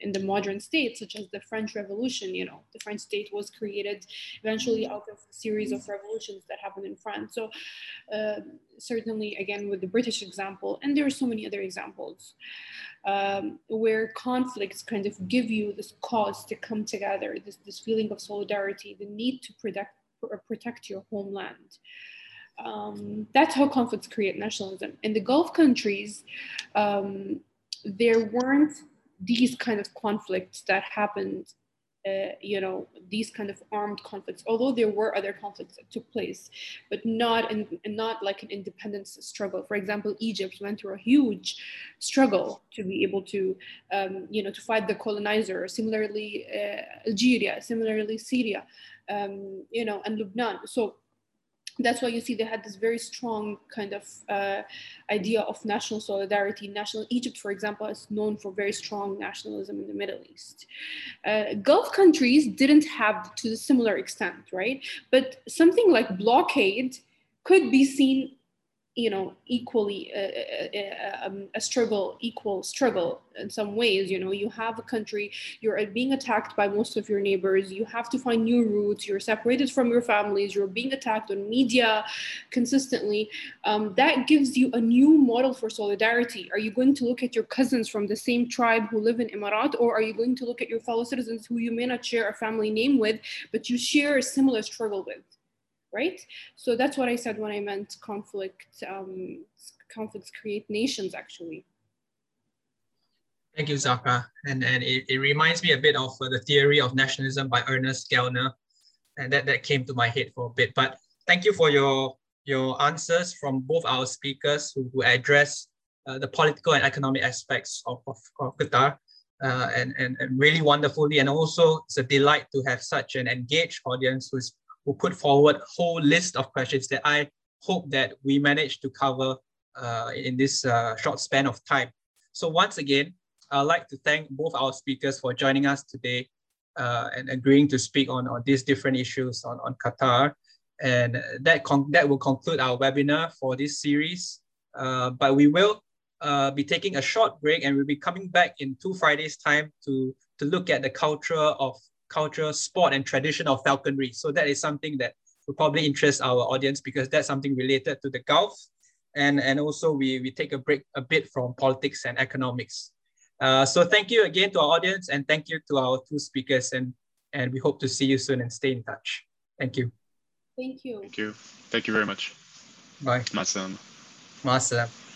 B: in the modern state, such as the French Revolution. You know, the French state was created eventually out of a series of revolutions that happened in France. So, uh, certainly, again, with the British example, and there are so many other examples um, where conflicts kind of give you this cause to come together, this, this feeling of solidarity, the need to protect, protect your homeland. Um, that's how conflicts create nationalism. In the Gulf countries, um, there weren't these kind of conflicts that happened uh, you know these kind of armed conflicts although there were other conflicts that took place but not in not like an independence struggle. For example egypt went through a huge struggle to be able to um, you know to fight the colonizer similarly uh, algeria similarly syria um, you know and lebanon. So that's why you see they had this very strong kind of uh, idea of national solidarity. National Egypt, for example, is known for very strong nationalism in the Middle East. Uh, Gulf countries didn't have to a similar extent, right? But something like blockade could be seen you know equally uh, uh, uh, um, a struggle equal struggle in some ways you know. You have a country you're being attacked by most of your neighbors you have to find new routes you're separated from your families you're being attacked on media consistently. Um, that gives you a new model for solidarity. Are you going to look at your cousins from the same tribe who live in Emirat or are you going to look at your fellow citizens who you may not share a family name with but you share a similar struggle with right? So that's what I said when I meant conflict. Um, conflicts create nations, actually.
A: Thank you, Zarqa. And, and it, it reminds me a bit of uh, the theory of nationalism by Ernest Gellner. And that, that came to my head for a bit. But thank you for your, your answers from both our speakers who, who address uh, the political and economic aspects of, of, of Qatar. Uh, and, and, and really wonderfully. And also, it's a delight to have such an engaged audience who's will put forward a whole list of questions that I hope that we manage to cover uh, in this uh, short span of time. So once again, I'd like to thank both our speakers for joining us today uh, and agreeing to speak on, on these different issues on, on Qatar. And that, that will conclude our webinar for this series. Uh, but we will uh, be taking a short break and we'll be coming back in two Fridays time to, to look at the culture of culture, sport, and tradition of falconry. So that is something that will probably interest our audience because that's something related to the Gulf. And, and also we, we take a break a bit from politics and economics. Uh, so thank you again to our audience and thank you to our two speakers and, and we hope to see you soon and stay in touch. Thank you.
B: Thank you.
C: Thank you. Thank you very much.
A: Bye.
C: Masalam.
A: Masalam.